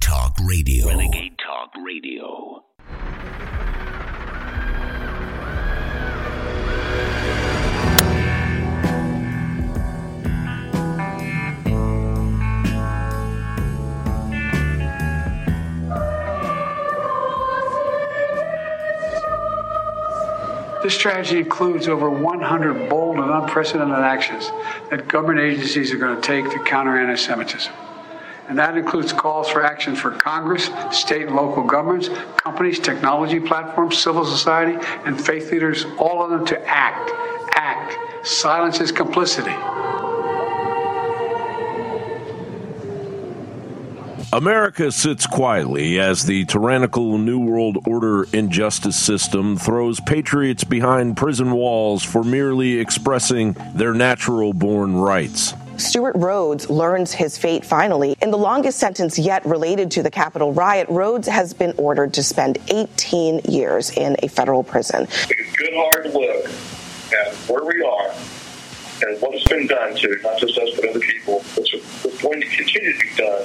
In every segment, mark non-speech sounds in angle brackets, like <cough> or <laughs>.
Renegade Talk Radio. Renegade Talk Radio. This strategy includes over 100 bold and unprecedented actions that government agencies are going to take to counter anti Semitism. And that includes calls for action for Congress, state and local governments, companies, technology platforms, civil society, and faith leaders, all of them to act. Act. Silence is complicity. America sits quietly as the tyrannical New World Order injustice system throws patriots behind prison walls for merely expressing their natural born rights. Stewart Rhodes learns his fate finally. In the longest sentence yet related to the Capitol riot, Rhodes has been ordered to spend 18 years in a federal prison. It's good hard look at where we are and what has been done to not just us but other people. What's going to continue to be done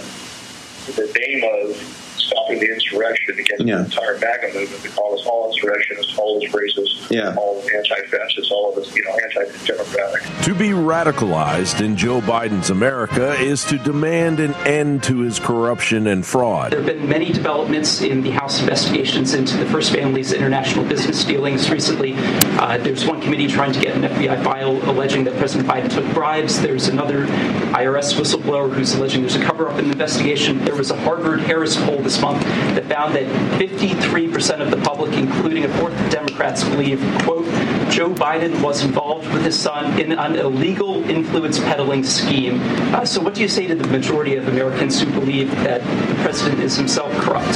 in the name of stopping the insurrection against Yeah. the entire MAGA movement. They call us all insurrectionists, all as racist, Yeah. all anti-fascist, all of us, you know, anti-democratic. To be radicalized in Joe Biden's America is to demand an end to his corruption and fraud. There have been many developments in the House investigations into the First Family's international business dealings recently. Uh, there's one committee trying to get an FBI file alleging that President Biden took bribes. There's another IRS whistleblower who's alleging there's a cover up in the investigation. There was a Harvard Harris poll this month that found that 53% of the public, including a fourth of Democrats, believe, quote, Joe Biden was involved with his son in an illegal influence peddling scheme. Uh, so, what do you say to the majority of Americans who believe that the president is himself corrupt?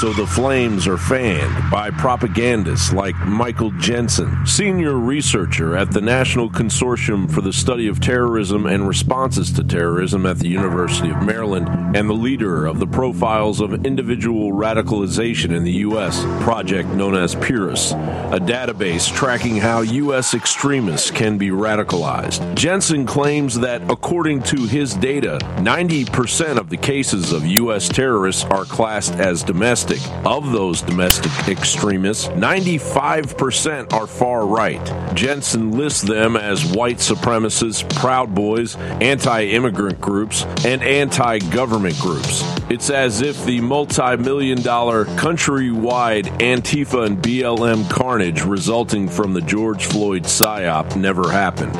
So the flames are fanned by propagandists like Michael Jensen, senior researcher at the National Consortium for the Study of Terrorism and Responses to Terrorism at the University of Maryland, and the leader of the Profiles of Individual Radicalization in the U.S. project known as PIRUS, a database tracking how U.S. extremists can be radicalized. Jensen claims that according to his data, 90% of the cases of U.S. terrorists are classed as domestic. Of those domestic extremists, 95% are far right. Jensen lists them as white supremacists, Proud Boys, anti immigrant groups, and anti government groups. It's as if the multi million dollar countrywide Antifa and BLM carnage resulting from the George Floyd psyop never happened.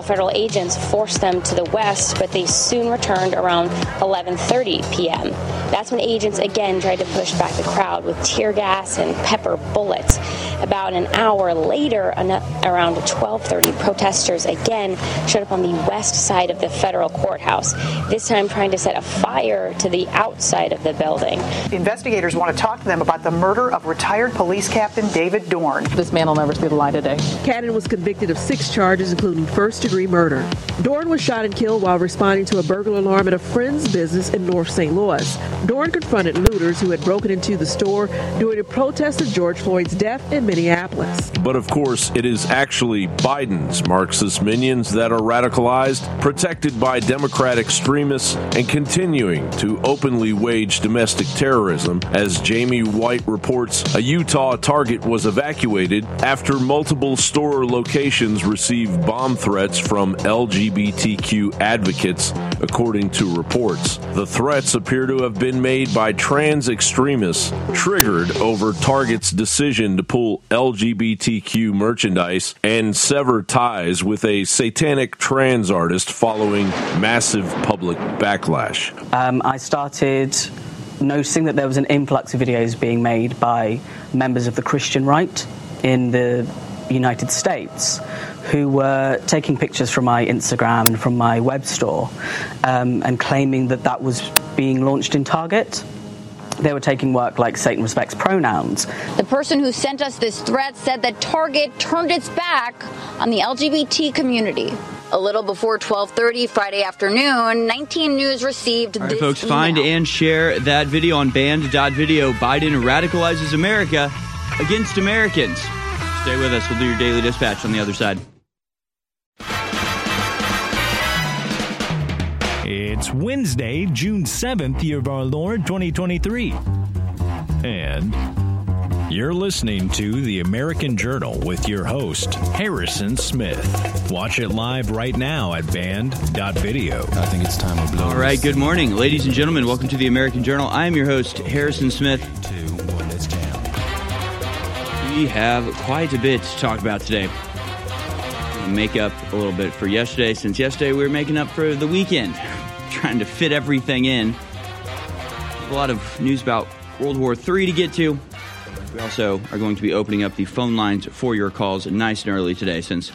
Federal agents forced them to the west, but they soon returned around 11:30 p.m. That's when agents again tried to push back the crowd with tear gas and pepper bullets. About an hour later, around 12:30, protesters again showed up on the west side of the federal courthouse. This time, trying to set a fire to the outside of the building. Investigators want to talk to them about the murder of retired police captain David Dorn. This man will never see the light of day. Cannon was convicted of six charges, including first degree murder. Dorn was shot and killed while responding to a burglar alarm at a friend's business in North St. Louis. Dorn confronted looters who had broken into the store during a protest of George Floyd's death in Minneapolis. But of course, it is actually Biden's Marxist minions that are radicalized, protected by Democrat extremists, and continuing to openly wage domestic terrorism. As Jamie White reports, a Utah target was evacuated after multiple store locations received bomb threats from LGBTQ advocates, according to reports. The threats appear to have been made by trans extremists triggered over Target's decision to pull LGBTQ merchandise and sever ties with a satanic trans artist following massive public backlash. Um, I started noticing that there was an influx of videos being made by members of the Christian right in the United States who were taking pictures from my Instagram and from my web store um, and claiming that that was being launched in Target. They were taking work like Satan respects pronouns. The person who sent us this threat said that Target turned its back on the LGBT community. A little before 12:30 Friday afternoon, 19 News received All right, this folks, email. find and share that video on band.video. Biden radicalizes America against Americans. Stay with us. We'll do your daily dispatch on the other side. It's Wednesday, June 7th, year of our Lord 2023. And you're listening to The American Journal with your host, Harrison Smith. Watch it live right now at band.video. I think it's time to blow. All right, good morning, ladies and gentlemen. Welcome to The American Journal. I am your host, Harrison Smith. We have quite a bit to talk about today. Make up a little bit for yesterday, since yesterday we were making up for the weekend, <laughs> trying to fit everything in. A lot of news about World War III to get to. We also are going to be opening up the phone lines for your calls nice and early today, since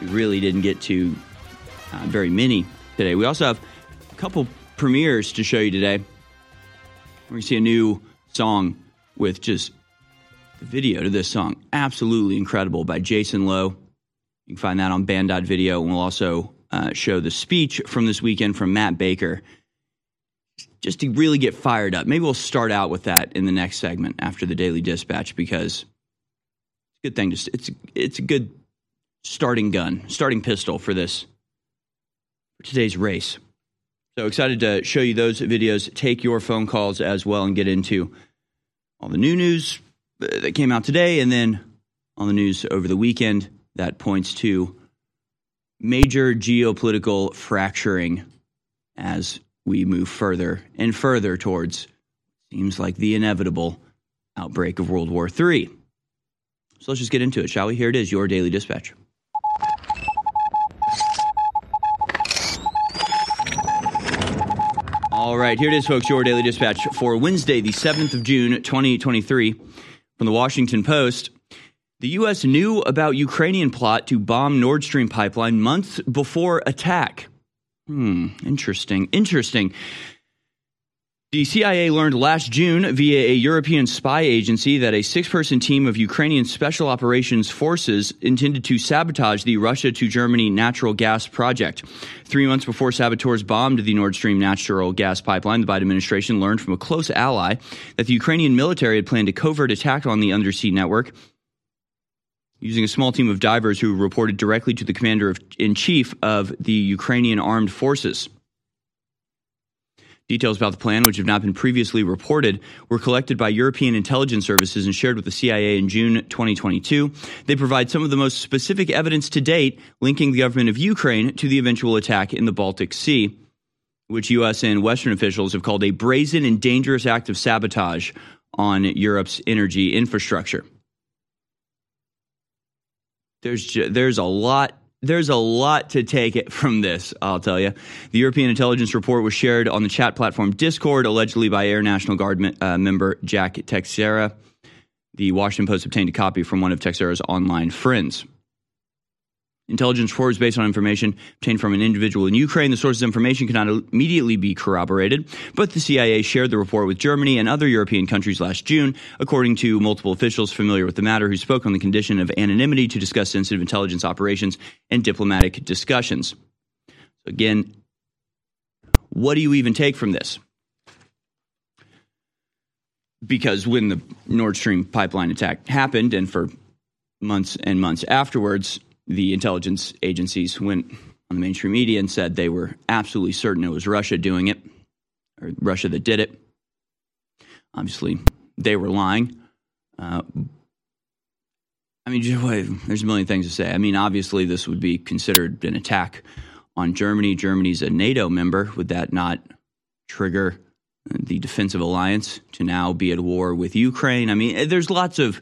we really didn't get to uh, very many today. We also have a couple premieres to show you today. We're going to see a new song with just the video to this song. Absolutely incredible by Jason Lowe. You can find that on band.video. And we'll also uh, show the speech from this weekend from Matt Baker just to really get fired up. Maybe we'll start out with that in the next segment after the Daily Dispatch because it's a good thing to it's it's a good starting gun, starting pistol for this for today's race. So excited to show you those videos, take your phone calls as well and get into all the new news that came out today and then on the news over the weekend that points to major geopolitical fracturing as we move further and further towards seems like the inevitable outbreak of World War III. So let's just get into it, shall we? Here it is, your daily dispatch. All right, here it is, folks, your daily dispatch for Wednesday, the 7th of June, 2023, from the Washington Post. The U.S. knew about Ukrainian plot to bomb Nord Stream pipeline months before attack. Hmm, interesting. Interesting. The CIA learned last June via a European spy agency that a six person team of Ukrainian Special Operations Forces intended to sabotage the Russia to Germany natural gas project. Three months before saboteurs bombed the Nord Stream natural gas pipeline, the Biden administration learned from a close ally that the Ukrainian military had planned a covert attack on the undersea network using a small team of divers who reported directly to the commander in chief of the Ukrainian armed forces. Details about the plan, which have not been previously reported, were collected by European intelligence services and shared with the CIA in June 2022. They provide some of the most specific evidence to date linking the government of Ukraine to the eventual attack in the Baltic Sea, which U.S. and Western officials have called a brazen and dangerous act of sabotage on Europe's energy infrastructure. There's there's a lot there's a lot to take it from this, I'll tell you. The European intelligence report was shared on the chat platform Discord, allegedly by Air National Guard uh, member Jack Teixeira. The Washington Post obtained a copy from one of Teixeira's online friends. Intelligence reports based on information obtained from an individual in Ukraine. The source's information cannot immediately be corroborated, but the CIA shared the report with Germany and other European countries last June, according to multiple officials familiar with the matter who spoke on the condition of anonymity to discuss sensitive intelligence operations and diplomatic discussions. Again, what do you even take from this? Because when the Nord Stream pipeline attack happened, and for months and months afterwards, the intelligence agencies went on the mainstream media and said they were absolutely certain it was Russia doing it, or Russia that did it. Obviously, they were lying. Uh, I mean, <laughs> there's a million things to say. I mean, obviously, this would be considered an attack on Germany. Germany's a NATO member. Would that not trigger the defensive alliance to now be at war with Ukraine? I mean, there's lots of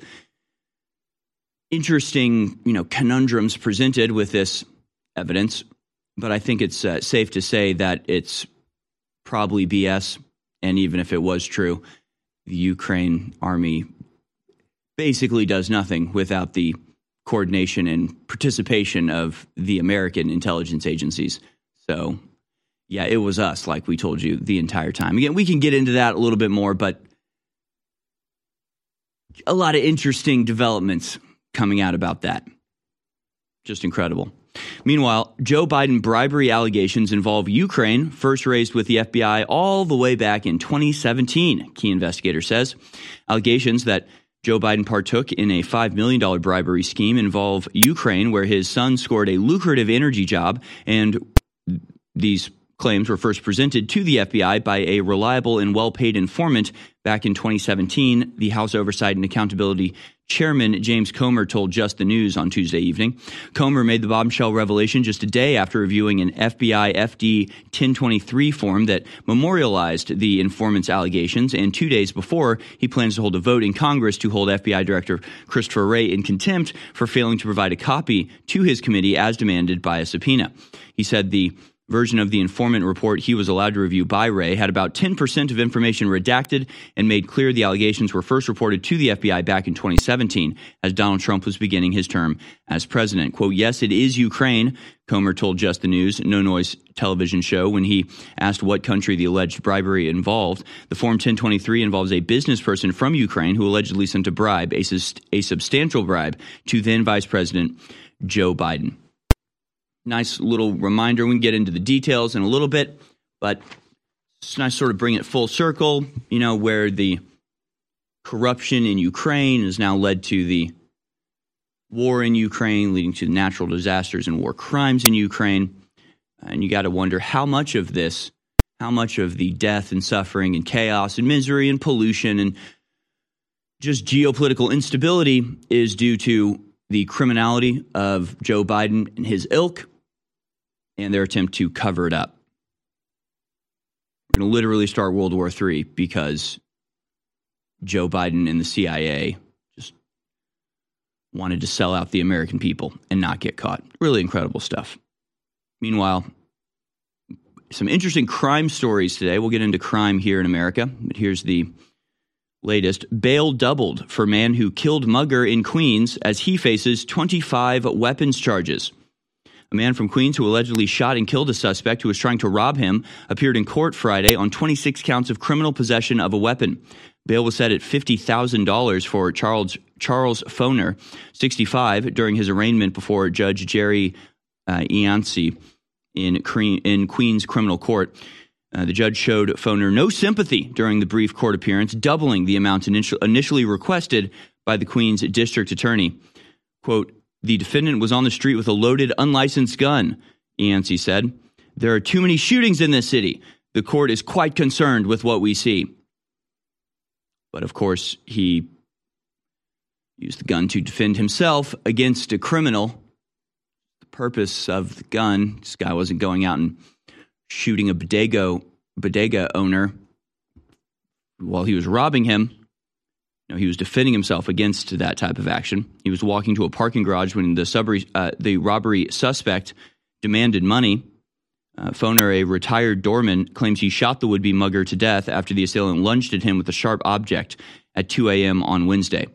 interesting, you know, conundrums presented with this evidence, but I think it's uh, safe to say that it's probably BS. And even if it was true, the Ukraine army basically does nothing without the coordination and participation of the American intelligence agencies. So, yeah, it was us, like we told you the entire time. Again, we can get into that a little bit more, but a lot of interesting developments coming out about that. Just incredible. Meanwhile, Joe Biden bribery allegations involve Ukraine, first raised with the FBI all the way back in 2017, key investigator says. Allegations that Joe Biden partook in a $5 million bribery scheme involve Ukraine, where his son scored a lucrative energy job. And these claims were first presented to the FBI by a reliable and well paid informant back in 2017. The House Oversight and Accountability Chairman James Comer told Just the News on Tuesday evening. Comer made the bombshell revelation just a day after reviewing an FBI FD 1023 form that memorialized the informant's allegations, and two days before, he plans to hold a vote in Congress to hold FBI Director Christopher Wray in contempt for failing to provide a copy to his committee as demanded by a subpoena. He said the version of the informant report he was allowed to review by Wray had about 10% of information redacted and made clear the allegations were first reported to the FBI back in 2017 as Donald Trump was beginning his term as president. Quote, yes, it is Ukraine, Comer told Just the News, no noise television show, when he asked what country the alleged bribery involved. The Form 1023 involves a business person from Ukraine who allegedly sent a bribe, a, a substantial bribe, to then Vice President Joe Biden nice little reminder. We can get into the details in a little bit, but it's nice sort of bring it full circle, you know, where the corruption in Ukraine has now led to the war in Ukraine, leading to natural disasters and war crimes in Ukraine. And you got to wonder how much of this, how much of the death and suffering and chaos and misery and pollution and just geopolitical instability is due to the criminality of Joe Biden and his ilk and their attempt to cover it up. We're going to literally start World War III because Joe Biden and the CIA just wanted to sell out the American people and not get caught. Really incredible stuff. Meanwhile, some interesting crime stories today. We'll get into crime here in America, but here's the latest. Bail doubled for man who killed mugger in Queens as he faces 25 weapons charges. A man from Queens who allegedly shot and killed a suspect who was trying to rob him appeared in court Friday on 26 counts of criminal possession of a weapon. Bail was set at $50,000 for Charles Charles Foehner, 65, during his arraignment before Judge Jerry uh, in, in Queens Criminal Court. Uh, the judge showed Foehner no sympathy during the brief court appearance, doubling the amount initially requested by the Queens district attorney. Quote, the defendant was on the street with a loaded, unlicensed gun, Yancey said. There are too many shootings in this city. The court is quite concerned with what we see. But of course, he used the gun to defend himself against a criminal. The purpose of the gun, this guy wasn't going out and shooting a bodega, bodega owner while he was robbing him. He was defending himself against that type of action. He was walking to a parking garage when the, subry, uh, the robbery suspect demanded money. Uh, a retired doorman, claims he shot the would be mugger to death after the assailant lunged at him with a sharp object at 2 a.m. on Wednesday.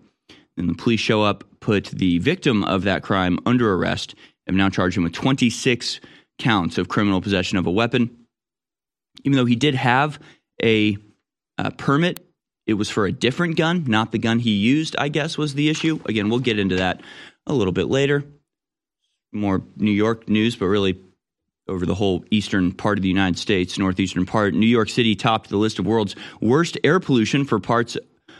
Then the police show up, put the victim of that crime under arrest, and now charge him with 26 counts of criminal possession of a weapon. Even though he did have a, a uh, permit it was for a different gun, not the gun he used, I guess, was the issue. Again, we'll get into that a little bit later. More New York news, but really over the whole eastern part of the United States, northeastern part. New York City topped the list of world's worst air pollution for parts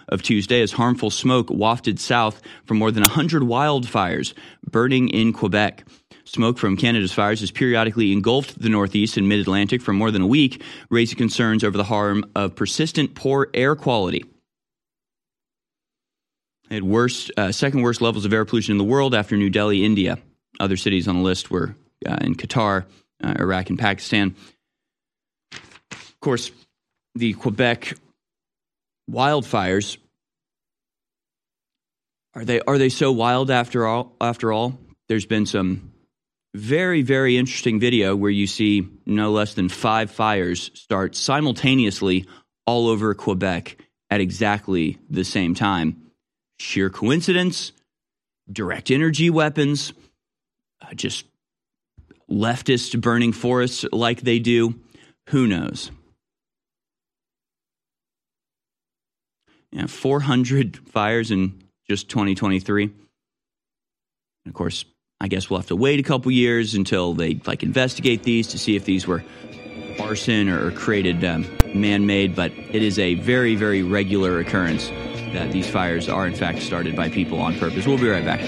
of Tuesday as harmful smoke wafted south from more than 100 wildfires burning in Quebec. Smoke from Canada's fires has periodically engulfed the Northeast and Mid Atlantic for more than a week, raising concerns over the harm of persistent poor air quality. It had worst, uh, second worst levels of air pollution in the world after New Delhi, India. Other cities on the list were uh, in Qatar, uh, Iraq, and Pakistan. Of course, the Quebec wildfires are they are they so wild after all? After all, there's been some very, very interesting video where you see no less than five fires start simultaneously all over Quebec at exactly the same time. Sheer coincidence, direct energy weapons, uh, just leftist burning forests like they do. Who knows? Yeah, 400 fires in just 2023. And of course, I guess we'll have to wait a couple years until they like investigate these to see if these were arson or created um, man-made. But it is a very, very regular occurrence that these fires are in fact started by people on purpose. We'll be right back.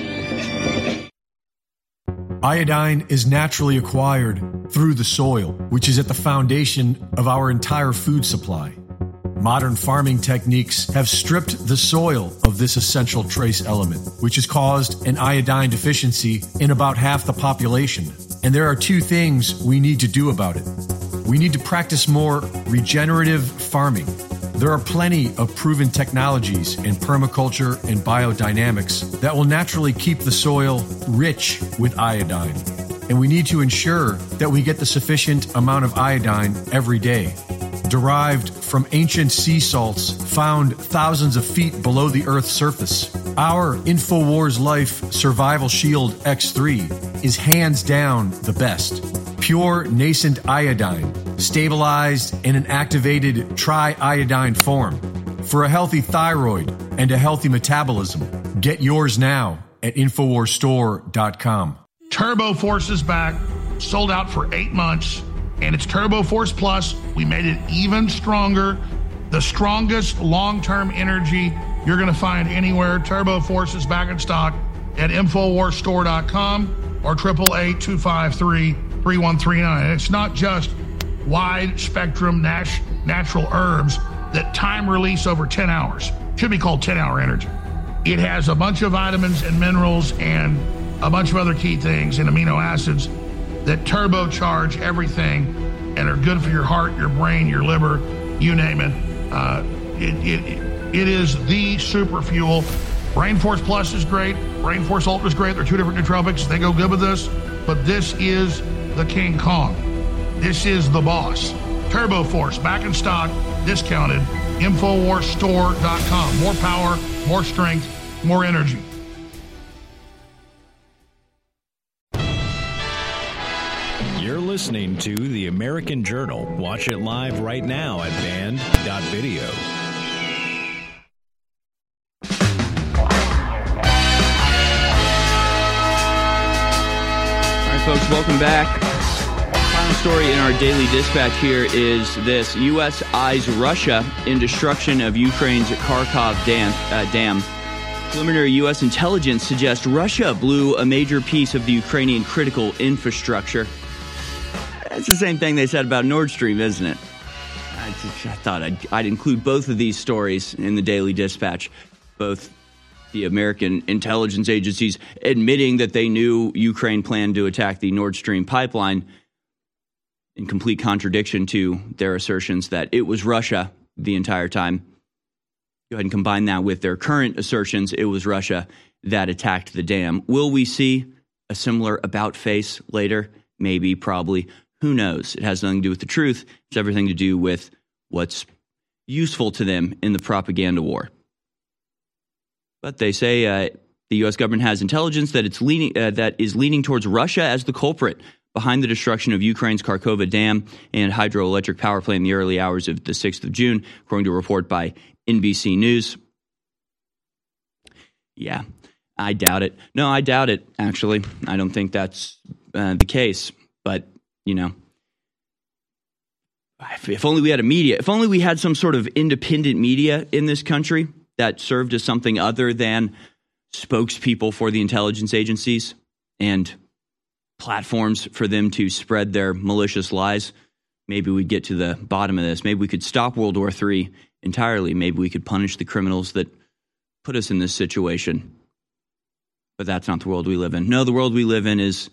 Iodine is naturally acquired through the soil, which is at the foundation of our entire food supply. Modern farming techniques have stripped the soil of this essential trace element, which has caused an iodine deficiency in about half the population. And there are two things we need to do about it. We need to practice more regenerative farming. There are plenty of proven technologies in permaculture and biodynamics that will naturally keep the soil rich with iodine. And we need to ensure that we get the sufficient amount of iodine every day. Derived from ancient sea salts found thousands of feet below the Earth's surface, our InfoWars Life Survival Shield X3 is hands down the best pure nascent iodine, stabilized in an activated triiodine form. For a healthy thyroid and a healthy metabolism, get yours now at InfoWarsStore.com. Turbo Force is back, sold out for eight months, and it's Turbo Force Plus. We made it even stronger, the strongest long term energy you're going to find anywhere. Turbo Force is back in stock at InfoWarsStore.com or 888 253 3139. It's not just wide spectrum nat- natural herbs that time release over 10 hours. Should be called 10 hour energy. It has a bunch of vitamins and minerals and a bunch of other key things and amino acids that turbocharge everything and are good for your heart, your brain, your liver, you name it. Uh, it, it, it is the super fuel. Brain Force Plus is great. Brain Force Ultra is great. They're two different nootropics. They go good with this. But this is the King Kong. This is the boss. Turbo Force back in stock, discounted. Infowarsstore.com. More power, more strength, more energy. Listening to the American Journal. Watch it live right now at band.video. All right, folks, welcome back. Final story in our daily dispatch here is this U.S. eyes Russia in destruction of Ukraine's Kharkov dam. Uh, dam. Preliminary U.S. intelligence suggests Russia blew a major piece of the Ukrainian critical infrastructure. It's the same thing they said about Nord Stream, isn't it? I, just, I thought I'd, I'd include both of these stories in the daily dispatch. Both the American intelligence agencies admitting that they knew Ukraine planned to attack the Nord Stream pipeline in complete contradiction to their assertions that it was Russia the entire time. Go ahead and combine that with their current assertions it was Russia that attacked the dam. Will we see a similar about face later? Maybe, probably. Who knows? It has nothing to do with the truth. It's everything to do with what's useful to them in the propaganda war. But they say uh, the U.S. government has intelligence that it's leaning uh, that is leaning towards Russia as the culprit behind the destruction of Ukraine's Kakhovka Dam and hydroelectric power plant in the early hours of the 6th of June, according to a report by NBC News. Yeah, I doubt it. No, I doubt it, actually. I don't think that's uh, the case. But, you know, if only we had a media, if only we had some sort of independent media in this country that served as something other than spokespeople for the intelligence agencies and platforms for them to spread their malicious lies, maybe we'd get to the bottom of this. Maybe we could stop World War III entirely. Maybe we could punish the criminals that put us in this situation. But that's not the world we live in. No, the world we live in is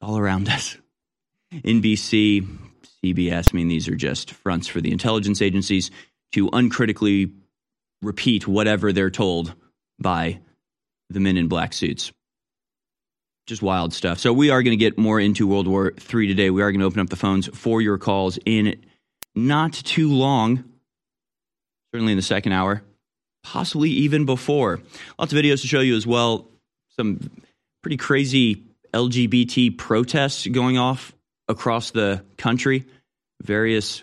all around us. NBC, CBS, I mean, these are just fronts for the intelligence agencies to uncritically repeat whatever they're told by the men in black suits. Just wild stuff. So, we are going to get more into World War III today. We are going to open up the phones for your calls in not too long, certainly in the second hour, possibly even before. Lots of videos to show you as well. Some pretty crazy LGBT protests going off across the country, various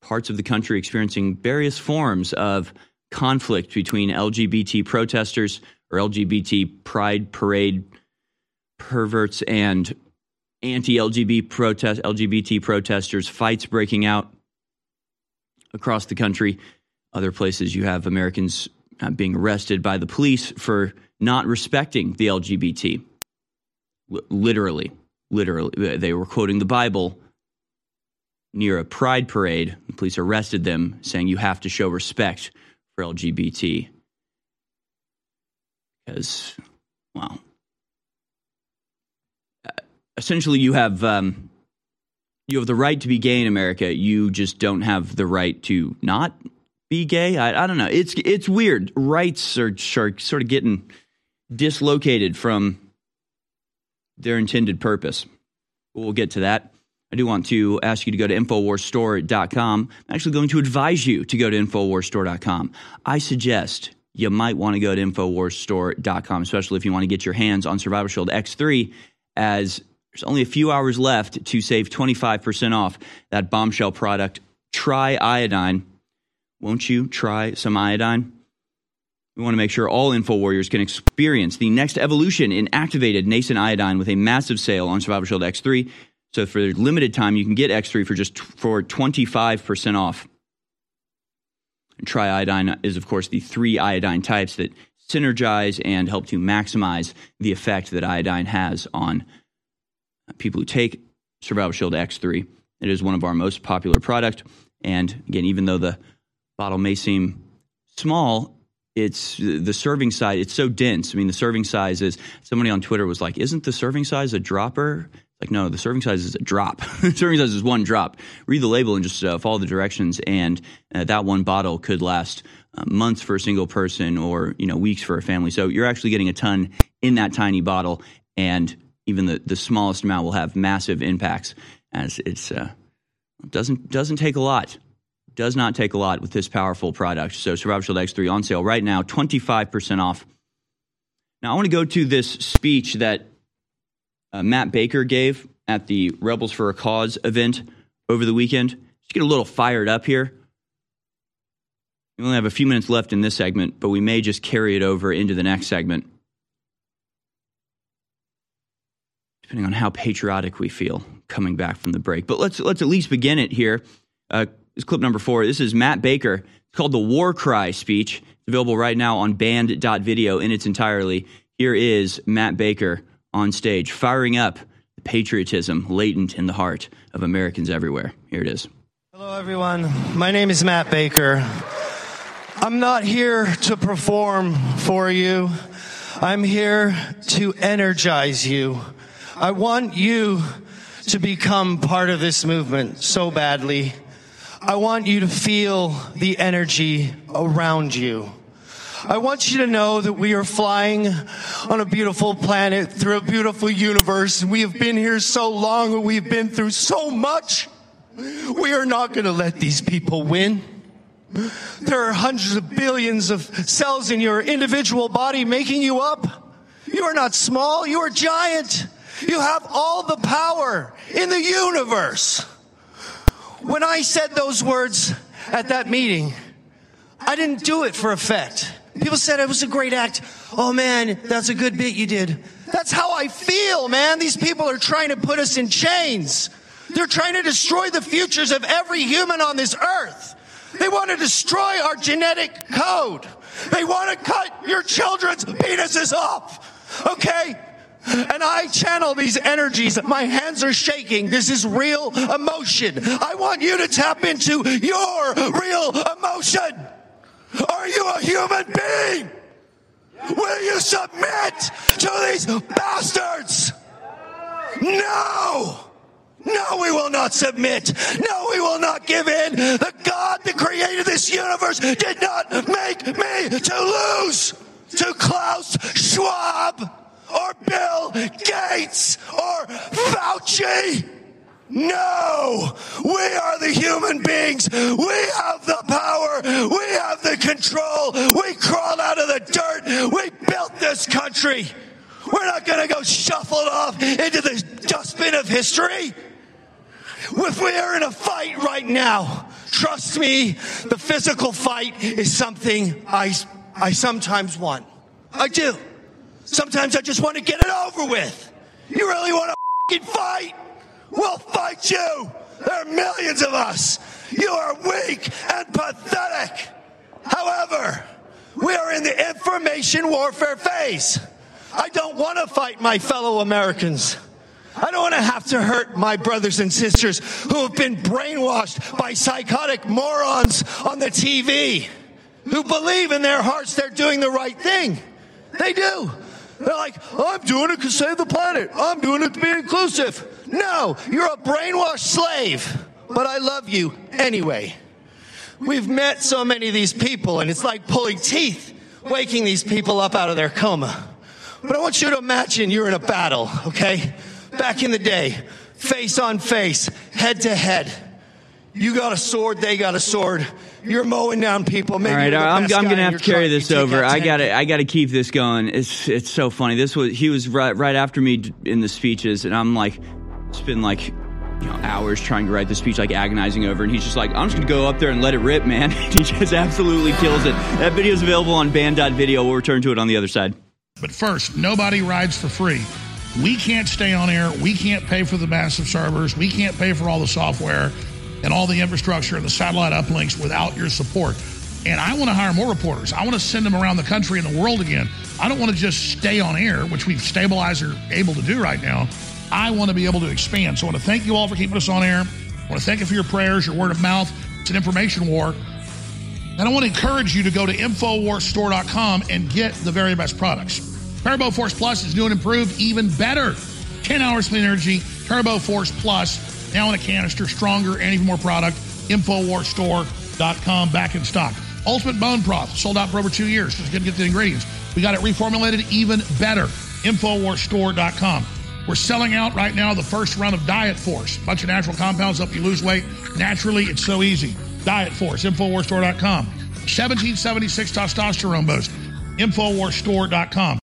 parts of the country experiencing various forms of conflict between LGBT protesters or LGBT pride parade perverts and anti-LGBT protest LGBT protesters fights breaking out across the country Other places you have Americans uh, being arrested by the police for not respecting the LGBT. Literally, literally. They were quoting the Bible near a pride parade. The police arrested them, saying you have to show respect for LGBT. Because, well, essentially you have um, you have the right to be gay in America. You just don't have the right to not be gay. I, I don't know. It's it's weird. Rights are, are sort of getting dislocated from their intended purpose. We'll get to that. I do want to ask you to go to InfoWarsStore.com. I'm actually going to advise you to go to InfoWarsStore.com. I suggest you might want to go to InfoWarsStore.com, especially if you want to get your hands on Survival Shield X3, as there's only a few hours left to save 25% off that bombshell product. Try iodine. Won't you try some iodine? We want to make sure all Info Warriors can experience the next evolution in activated nascent iodine with a massive sale on Survival Shield X3. So for limited time, you can get X3 for just for 25% off. Triiodine is, of course, the three iodine types that synergize and help to maximize the effect that iodine has on people who take Survival Shield X3. It is one of our most popular product. And again, even though the bottle may seem small, it's the serving size. It's so dense. I mean, the serving size is. Somebody on Twitter was like, "Isn't the serving size a dropper?" Like, no, the serving size is a drop. <laughs> the serving size is one drop. Read the label and just uh, follow the directions, and uh, that one bottle could last uh, months for a single person, or you know, weeks for a family. So you're actually getting a ton in that tiny bottle, and even the, the smallest amount will have massive impacts. As it's uh, doesn't doesn't take a lot. Does not take a lot with this powerful product. So Survival Shield X3 on sale right now, 25% off. Now I want to go to this speech that uh, Matt Baker gave at the Rebels for a Cause event over the weekend. Just get a little fired up here. We only have a few minutes left in this segment, but we may just carry it over into the next segment, depending on how patriotic we feel coming back from the break. But let's let's at least begin it here. Uh, this clip number four. This is Matt Baker. It's called the War Cry speech. It's available right now on band.video in its entirety. Here is Matt Baker on stage, firing up the patriotism latent in the heart of Americans everywhere. Here it is. Hello, everyone. My name is Matt Baker. I'm not here to perform for you. I'm here to energize you. I want you to become part of this movement so badly. I want you to feel the energy around you. I want you to know that we are flying on a beautiful planet through a beautiful universe. We have been here so long and we've been through so much. We are not going to let these people win. There are hundreds of billions of cells in your individual body making you up. You are not small, you are giant. You have all the power in the universe. When I said those words at that meeting, I didn't do it for effect. People said it was a great act. Oh man, that's a good bit you did. That's how I feel, man. These people are trying to put us in chains. They're trying to destroy the futures of every human on this earth. They want to destroy our genetic code. They want to cut your children's penises off. Okay? And I channel these energies. My hands are shaking. This is real emotion. I want you to tap into your real emotion. Are you a human being? Will you submit to these bastards? No! No, we will not submit. No, we will not give in. The God that created this universe did not make me to lose to Klaus Schwab or Bill Gates or Fauci. No, we are the human beings. We have the power. We have the control. We crawled out of the dirt. We built this country. We're not going to go shuffled off into the dustbin of history. If we are in a fight right now, trust me, the physical fight is something I, I sometimes want. I do. Sometimes I just want to get it over with. You really want to fight? We'll fight you. There are millions of us. You are weak and pathetic. However, we are in the information warfare phase. I don't want to fight my fellow Americans. I don't want to have to hurt my brothers and sisters who have been brainwashed by psychotic morons on the TV who believe in their hearts they're doing the right thing. They do. They're like, I'm doing it to save the planet. I'm doing it to be inclusive. No, you're a brainwashed slave, but I love you anyway. We've met so many of these people, and it's like pulling teeth, waking these people up out of their coma. But I want you to imagine you're in a battle, okay? Back in the day, face on face, head to head. You got a sword, they got a sword. You're mowing down people. Maybe All right, you're I'm, I'm gonna have to carry this over. I got to I got to keep this going. It's it's so funny. This was he was right right after me in the speeches, and I'm like, it's been like. You know, hours trying to write the speech, like agonizing over, and he's just like, "I'm just gonna go up there and let it rip, man." <laughs> he just absolutely kills it. That video is available on band.video. We'll return to it on the other side. But first, nobody rides for free. We can't stay on air. We can't pay for the massive servers. We can't pay for all the software and all the infrastructure and the satellite uplinks without your support. And I want to hire more reporters. I want to send them around the country and the world again. I don't want to just stay on air, which we've stabilized or able to do right now. I want to be able to expand. So I want to thank you all for keeping us on air. I want to thank you for your prayers, your word of mouth. It's an information war. And I want to encourage you to go to InfoWarsStore.com and get the very best products. Turbo Force Plus is new and improved, even better. 10 hours clean energy, Turbo Force Plus, now in a canister, stronger and even more product. InfoWarsStore.com, back in stock. Ultimate Bone Broth, sold out for over two years. Just going to get the ingredients. We got it reformulated, even better. InfoWarsStore.com. We're selling out right now the first run of Diet Force. bunch of natural compounds help you lose weight. Naturally, it's so easy. Diet Force, InfoWarsStore.com. 1776 testosterone boost. InfoWarsStore.com.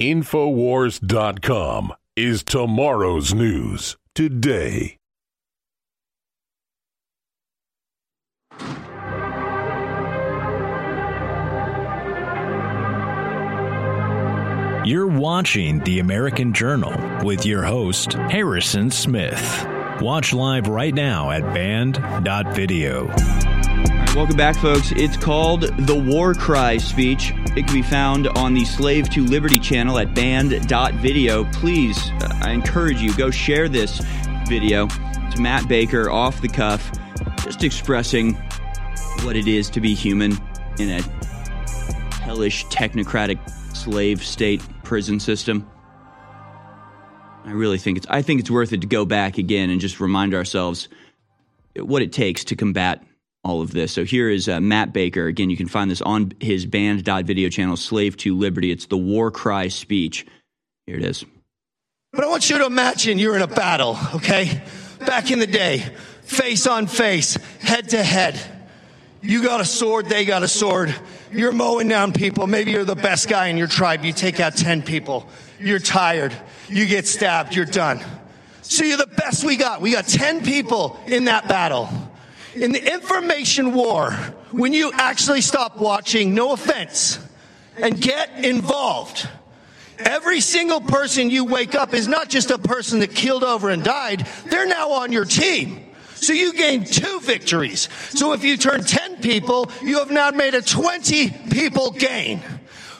Infowars.com is tomorrow's news today. You're watching The American Journal with your host, Harrison Smith. Watch live right now at band.video. Welcome back, folks. It's called the War Cry speech. It can be found on the Slave to Liberty channel at band.video. Please, uh, I encourage you, go share this video. It's Matt Baker off the cuff, just expressing what it is to be human in a hellish technocratic slave state prison system. I really think it's I think it's worth it to go back again and just remind ourselves what it takes to combat all of this. So here is uh, Matt Baker. Again, you can find this on his band.video channel, Slave to Liberty. It's the War Cry speech. Here it is. But I want you to imagine you're in a battle, okay? Back in the day, face on face, head to head. You got a sword, they got a sword. You're mowing down people. Maybe you're the best guy in your tribe. You take out 10 people. You're tired. You get stabbed. You're done. So you're the best we got. We got 10 people in that battle. In the information war, when you actually stop watching, no offense, and get involved, Every single person you wake up is not just a person that killed over and died. They're now on your team. So you gain two victories. So if you turn 10 people, you have now made a 20 people gain.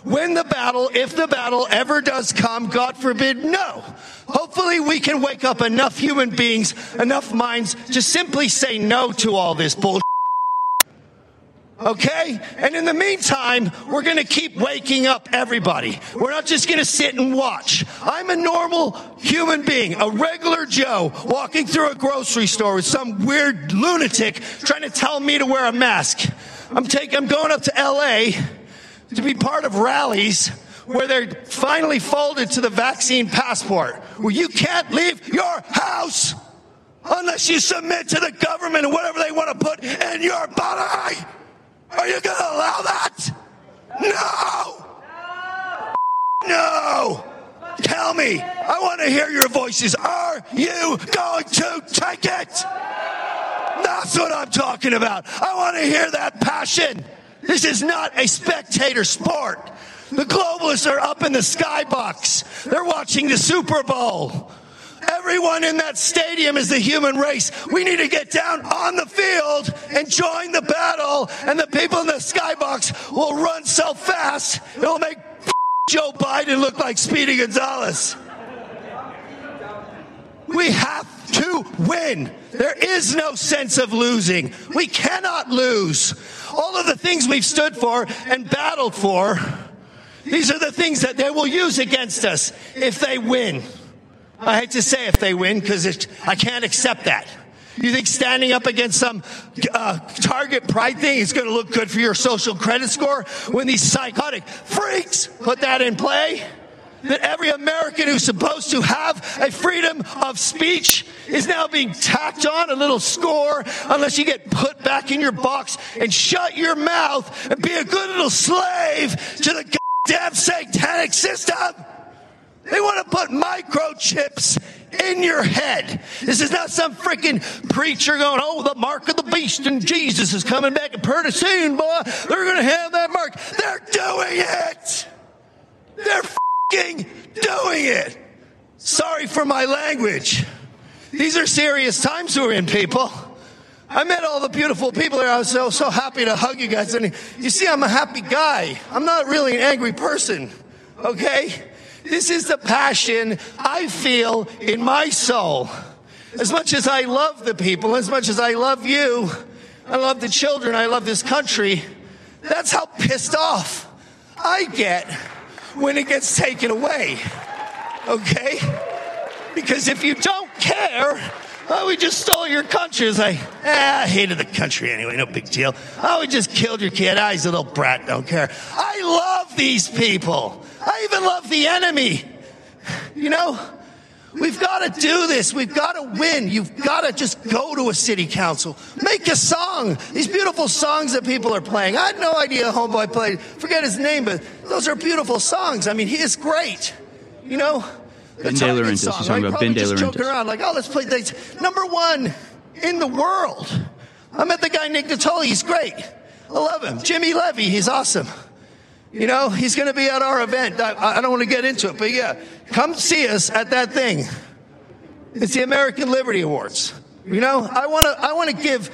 Win the battle, if the battle ever does come, God forbid, no. Hopefully we can wake up enough human beings, enough minds to simply say no to all this bullshit. Okay? And in the meantime, we're going to keep waking up everybody. We're not just going to sit and watch. I'm a normal human being, a regular Joe, walking through a grocery store with some weird lunatic trying to tell me to wear a mask. I'm taking, I'm going up to LA to be part of rallies where they're finally folded to the vaccine passport, where you can't leave your house unless you submit to the government and whatever they want to put in your body. Are you going to allow that? No! No! Tell me. I want to hear your voices. Are you going to take it? That's what I'm talking about. I want to hear that passion. This is not a spectator sport. The globalists are up in the skybox. They're watching the Super Bowl. Everyone in that stadium is the human race. We need to get down on the field and join the battle, and the people in the skybox will run so fast, it'll make <laughs> Joe Biden look like Speedy Gonzalez. We have to win. There is no sense of losing. We cannot lose. All of the things we've stood for and battled for, these are the things that they will use against us if they win. I hate to say if they win because I can't accept that. You think standing up against some uh, target pride thing is going to look good for your social credit score when these psychotic freaks put that in play? That every American who's supposed to have a freedom of speech is now being tacked on a little score unless you get put back in your box and shut your mouth and be a good little slave to the goddamn satanic system. They want to put microchips in your head. This is not some freaking preacher going, oh, the mark of the beast and Jesus is coming back and pretty soon, boy, they're going to have that mark. They're doing it. They're fucking doing it. Sorry for my language. These are serious times we're in, people. I met all the beautiful people there. I was so, so happy to hug you guys. And you see, I'm a happy guy. I'm not really an angry person. Okay? This is the passion I feel in my soul. As much as I love the people, as much as I love you, I love the children, I love this country, that's how pissed off I get when it gets taken away. Okay? Because if you don't care, oh, we just stole your country. It's like, eh, I hated the country anyway, no big deal. Oh, we just killed your kid. Ah, he's a little brat, don't care. I love these people. I even love the enemy. You know, we've got to do this. We've got to win. You've got to just go to a city council. Make a song. These beautiful songs that people are playing. I had no idea Homeboy played. Forget his name, but those are beautiful songs. I mean, he is great. You know, Ben De Laurentiis. He's talking about Ben De just joking around like, oh, let's play things. Number one in the world. I met the guy Nick Natoli. He's great. I love him. Jimmy Levy. He's awesome. You know, he's going to be at our event. I, I don't want to get into it, but yeah, come see us at that thing. It's the American Liberty Awards. You know, I want to I want to give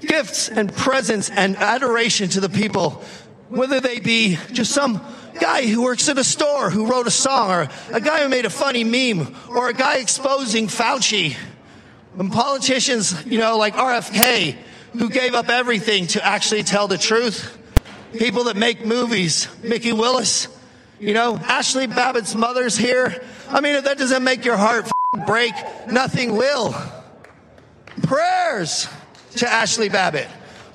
gifts and presents and adoration to the people, whether they be just some guy who works at a store who wrote a song, or a guy who made a funny meme, or a guy exposing Fauci, and politicians, you know, like RFK, who gave up everything to actually tell the truth. People that make movies, Mikki Willis, you know, Ashli Babbitt's mother's here. I mean, if that doesn't make your heart break, nothing will. Prayers to Ashley Babbitt.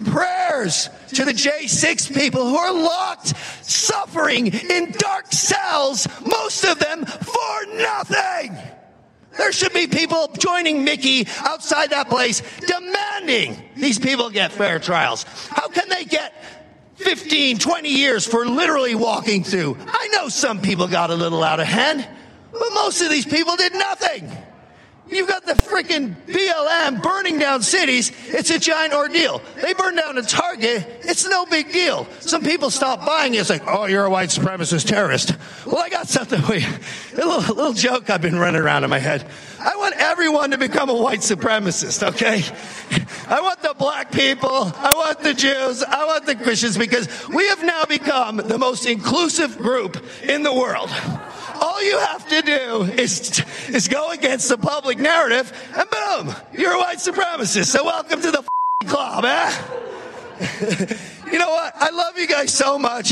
Prayers to the J6 people who are locked, suffering in dark cells, most of them for nothing. There should be people joining Mickey outside that place demanding these people get fair trials. How can they get 15, 20 years for literally walking through? I know some people got a little out of hand, but most of these people did nothing. You've got the freaking BLM burning down cities. It's a giant ordeal. They burn down a Target. It's no big deal. Some people stop buying. It's like, oh, you're a white supremacist terrorist. Well, I got something for you. A little, little joke I've been running around in my head. I want everyone to become a white supremacist, okay? I want the black people. I want the Jews. I want the Christians because we have now become the most inclusive group in the world. All you have to do is, is go against the public narrative, and boom, you're a white supremacist. So welcome to the club, eh? <laughs> you know what? I love you guys so much,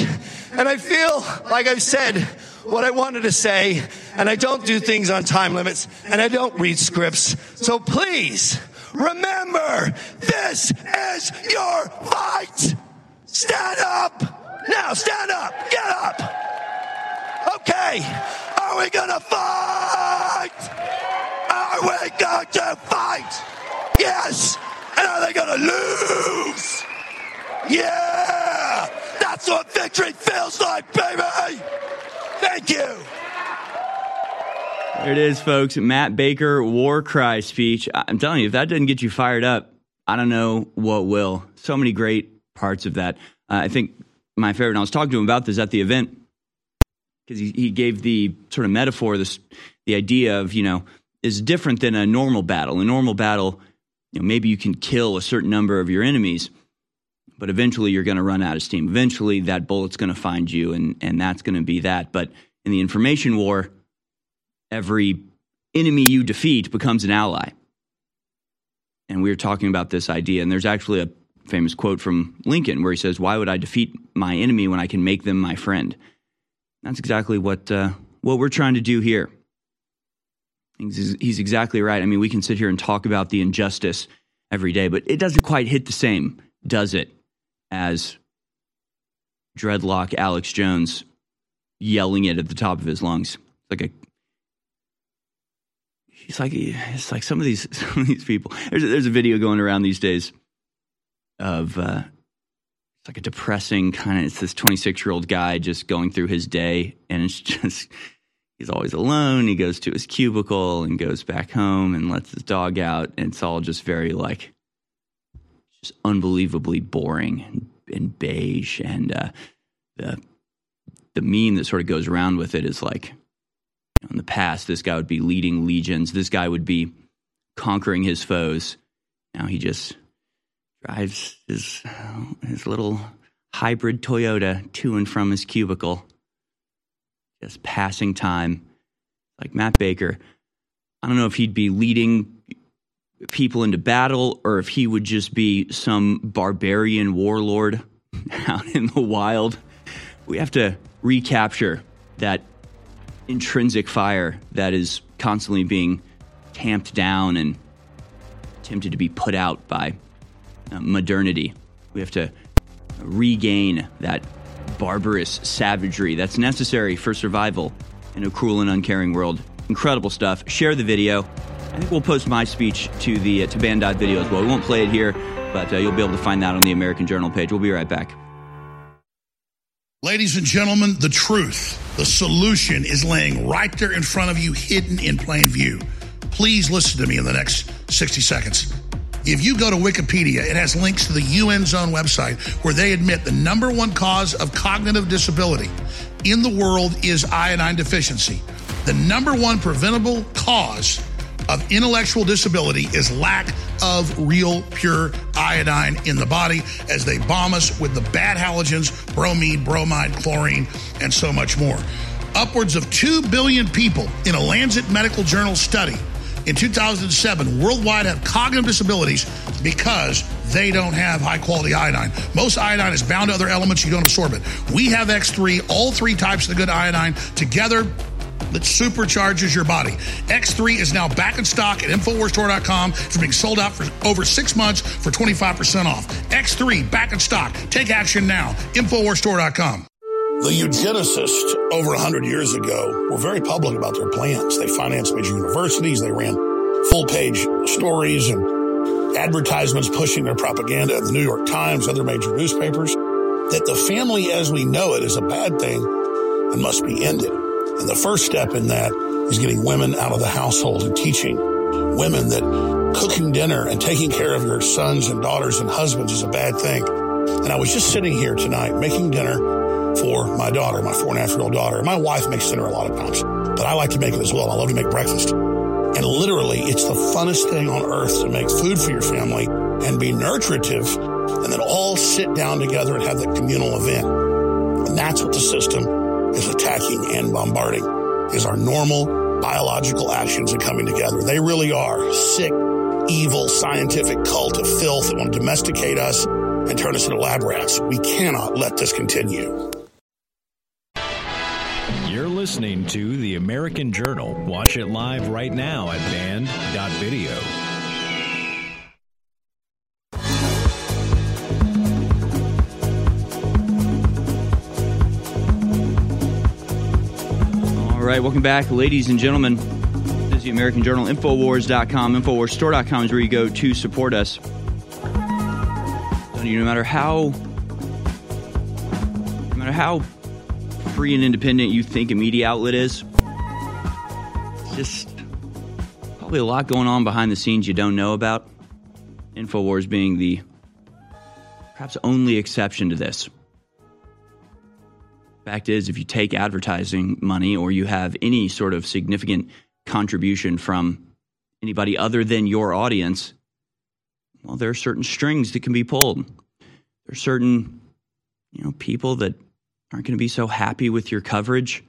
and I feel like I've said what I wanted to say, and I don't do things on time limits, and I don't read scripts. So please remember, this is your fight. Stand up now. Stand up. Get up. Okay, are we gonna fight? Are we going to fight? Yes. And are they gonna lose? Yeah. That's what victory feels like, baby. Thank you. There it is, folks. Matt Baker war cry speech. I'm telling you, if that doesn't get you fired up, I don't know what will. So many great parts of that. Uh, I think my favorite, and I was talking to him about this at the event because he, he gave the sort of metaphor, this the idea of you know is different than a normal battle. A normal battle, you know, maybe you can kill a certain number of your enemies, but eventually you're going to run out of steam. Eventually that bullet's going to find you, and, and that's going to be that. But in the information war, every enemy you defeat becomes an ally. And we were talking about this idea, and there's actually a famous quote from Lincoln where he says, Why would I defeat my enemy when I can make them my friend? That's exactly what, uh, what we're trying to do here. He's, he's exactly right. I mean, we can sit here and talk about the injustice every day, but it doesn't quite hit the same, does it, as dreadlock Alex Jones yelling it at the top of his lungs. Like a he's like it's like some of these <laughs> some of these people. There's a, there's a video going around these days of uh, it's like a depressing kind of. It's this 26 year old guy just going through his day, and it's just he's always alone. He goes to his cubicle and goes back home and lets his dog out, and it's all just very like unbelievably boring and, beige, and uh, the the meme that sort of goes around with it is like in the past, this guy would be leading legions. This guy would be conquering his foes. Now he just drives his his little hybrid Toyota to and from his cubicle, just passing time. Like Matt Baker, I don't know if he'd be leading people into battle or if he would just be some barbarian warlord <laughs> out in the wild. We have to recapture that intrinsic fire that is constantly being tamped down and attempted to be put out by uh, modernity. We have to regain that barbarous savagery that's necessary for survival in a cruel and uncaring world. Incredible stuff. Share the video. I think we'll post my speech to the uh, to band video as well. We won't play it here, but uh, you'll be able to find that on the American Journal page. We'll be right back. Ladies and gentlemen, the truth, the solution is laying right there in front of you, hidden in plain view. Please listen to me in the next 60 seconds. If you go to Wikipedia, it has links to the UN Zone website where they admit the number one cause of cognitive disability in the world is iodine deficiency. The number one preventable cause of intellectual disability is lack of real pure iodine in the body as they bomb us with the bad halogens, bromine, bromide, chlorine, and so much more. Upwards of 2 billion people in a Lancet Medical Journal study in 2007 worldwide have cognitive disabilities because they don't have high quality iodine. Most iodine is bound to other elements, you don't absorb it. We have X3, all three types of the good iodine together that supercharges your body. X3 is now back in stock at InfoWarsStore.com. It's being sold out for over six months for 25% off. X3 back in stock. Take action now. InfoWarsStore.com. The eugenicists over 100 years ago were very public about their plans. They financed major universities, they ran full page stories and advertisements pushing their propaganda in the New York Times, other major newspapers, that the family as we know it is a bad thing and must be ended. And the first step in that is getting women out of the household and teaching women that cooking dinner and taking care of your sons and daughters and husbands is a bad thing. And I was just sitting here tonight making dinner for my daughter, my four and a half year old daughter. My wife makes dinner a lot of times, but I like to make it as well. I love to make breakfast. And literally, it's the funnest thing on earth to make food for your family and be nutritive and then all sit down together and have that communal event. And that's what the system is attacking and bombarding is our normal biological actions and coming together. They really are sick, evil, scientific cult of filth that want to domesticate us and turn us into lab rats. We cannot let this continue. You're listening to the American Journal. Watch it live right now at banned.video. All right, welcome back, ladies and gentlemen. This is the American Journal, Infowars.com. Infowarsstore.com is where you go to support us. No matter how, no matter how free and independent you think a media outlet is, it's just probably a lot going on behind the scenes you don't know about. Infowars being the perhaps only exception to this. Fact is, if you take advertising money or you have any sort of significant contribution from anybody other than your audience, well, there are certain strings that can be pulled. There are certain, you know, people that aren't going to be so happy with your coverage.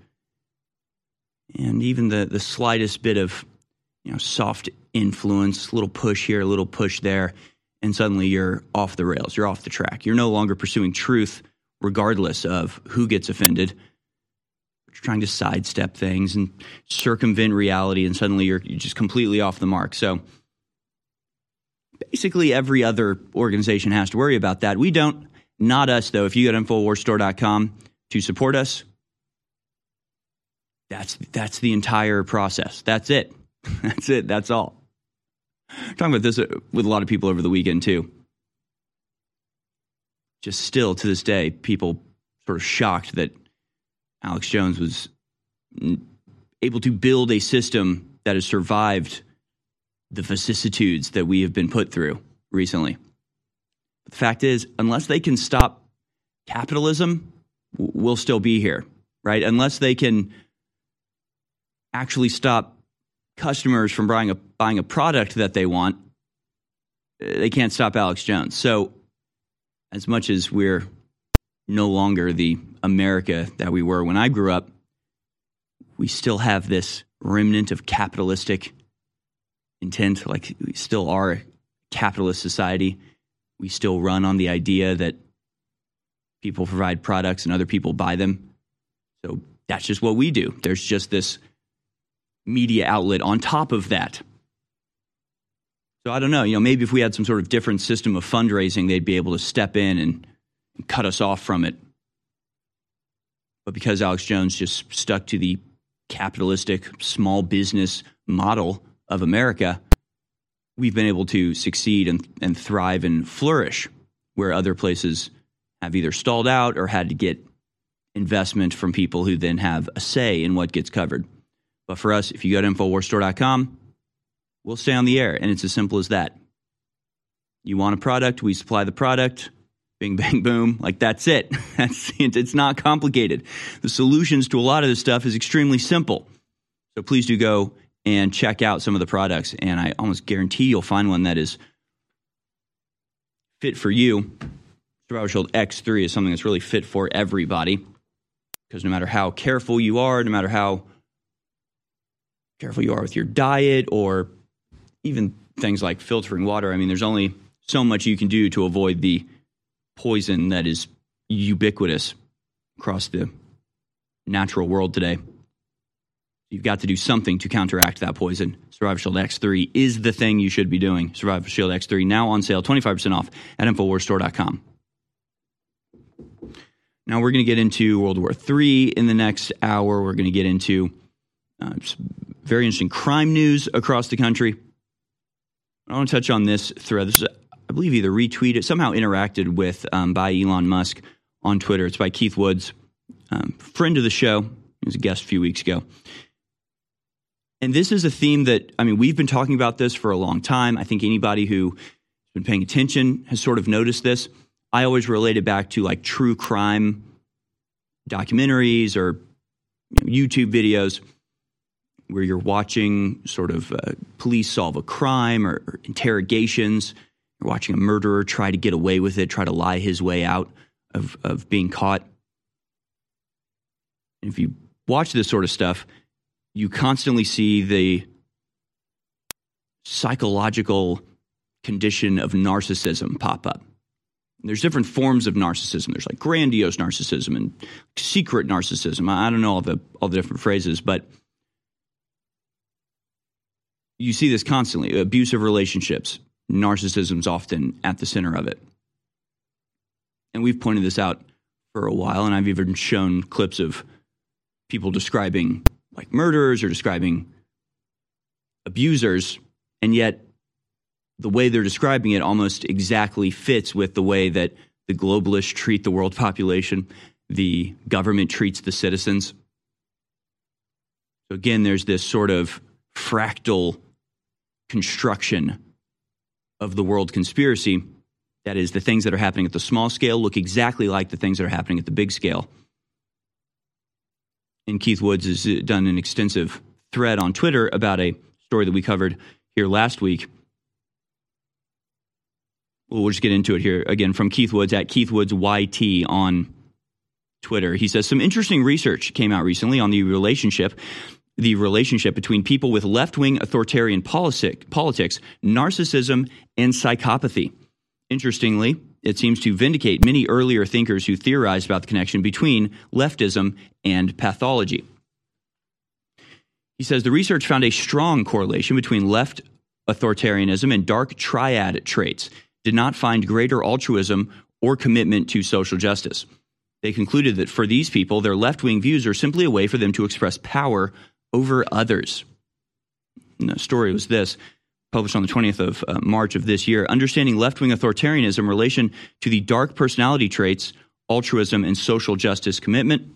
And even the, the slightest bit of, you know, soft influence, little push here, a little push there, and suddenly you're off the rails, you're off the track. You're no longer pursuing truth regardless of who gets offended. You're trying to sidestep things and circumvent reality, and suddenly you're, you're just completely off the mark. So basically, every other organization has to worry about that. We don't. Not us, though. If you go to InfoWarsStore.com to support us, that's that's the entire process. That's it. <laughs> That's it. That's all. I'm talking about this uh, with a lot of people over the weekend too. Just still to this day, people sort of shocked that Alex Jones was able to build a system that has survived the vicissitudes that we have been put through recently. But the fact is, unless they can stop capitalism, we'll still be here, right? Unless they can actually stop customers from buying a buying a product that they want, eh, they can't stop Alex Jones. So, as much as we're no longer the America that we were when I grew up, we still have this remnant of capitalistic intent. Like we still are a capitalist society. We still run on the idea that people provide products and other people buy them. So that's just what we do. There's just this media outlet on top of that. So I don't know, you know, maybe if we had some sort of different system of fundraising, they'd be able to step in and, and cut us off from it. But because Alex Jones just stuck to the capitalistic small business model of America, we've been able to succeed and, and thrive and flourish where other places have either stalled out or had to get investment from people who then have a say in what gets covered. But for us, if you go to InfoWarsStore.com, we'll stay on the air. And it's as simple as that. You want a product, we supply the product. Bing, bang, boom. Like that's it. <laughs> That's it's not complicated. The solutions to a lot of this stuff is extremely simple. So please do go and check out some of the products. And I almost guarantee you'll find one that is fit for you. Survival Shield X3 is something that's really fit for everybody. Because no matter how careful you are, no matter how careful you are with your diet or even things like filtering water. I mean, there's only so much you can do to avoid the poison that is ubiquitous across the natural world today. You've got to do something to counteract that poison. Survival Shield X3 is the thing you should be doing. Survival Shield X3 now on sale, 25% off at InfoWarsStore.com. Now we're going to get into World War III in the next hour. We're going to get into uh, very interesting crime news across the country. I want to touch on this thread. This is, I believe, either retweeted, somehow interacted with um, by Elon Musk on Twitter. It's by Keith Woods, um, friend of the show. He was a guest a few weeks ago. And this is a theme that, I mean, we've been talking about this for a long time. I think anybody who's been paying attention has sort of noticed this. I always relate it back to like true crime documentaries or you know, YouTube videos where you're watching sort of uh, police solve a crime or, or, interrogations. You're watching a murderer try to get away with it, try to lie his way out of, of being caught. And if you watch this sort of stuff, you constantly see the psychological condition of narcissism pop up. There's different forms of narcissism. There's like grandiose narcissism and secret narcissism. I don't know all the all the different phrases, but you see this constantly abusive relationships, narcissism's often at the center of it. And we've pointed this out for a while, and I've even shown clips of people describing like murderers or describing abusers, and yet the way they're describing it almost exactly fits with the way that the globalists treat the world population, the government treats the citizens. So again, there's this sort of fractal construction of the world conspiracy. That is, the things that are happening at the small scale look exactly like the things that are happening at the big scale. And Keith Woods has uh, done an extensive thread on Twitter about a story that we covered here last week. Well, we'll just get into it here again from Keith Woods at Keith Woods YT on Twitter. He says some interesting research came out recently on the relationship the relationship between people with left-wing authoritarian politic, politics, narcissism, and psychopathy. Interestingly, it seems to vindicate many earlier thinkers who theorized about the connection between leftism and pathology. He says the research found a strong correlation between left authoritarianism and dark triad traits, did not find greater altruism or commitment to social justice. They concluded that for these people, their left wing views are simply a way for them to express power over others. And the story was this published on the 20th of uh, March of this year Understanding Left Wing Authoritarianism in Relation to the Dark Personality Traits, Altruism, and Social Justice Commitment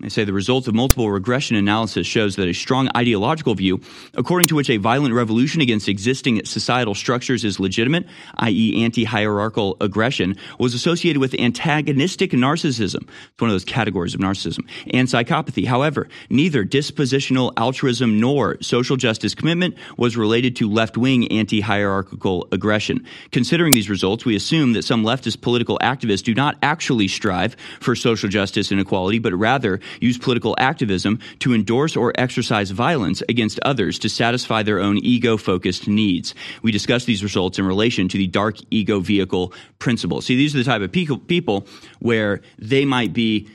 they say the results of multiple regression analysis shows that a strong ideological view, according to which a violent revolution against existing societal structures is legitimate, i.e., anti hierarchical aggression, was associated with antagonistic narcissism. It's one of those categories of narcissism, and psychopathy. However, neither dispositional altruism nor social justice commitment was related to left wing anti hierarchical aggression. Considering these results, we assume that some leftist political activists do not actually strive for social justice and equality, but rather use political activism to endorse or exercise violence against others to satisfy their own ego focused needs. We discuss these results in relation to the dark ego vehicle principle. See, these are the type of people where they might be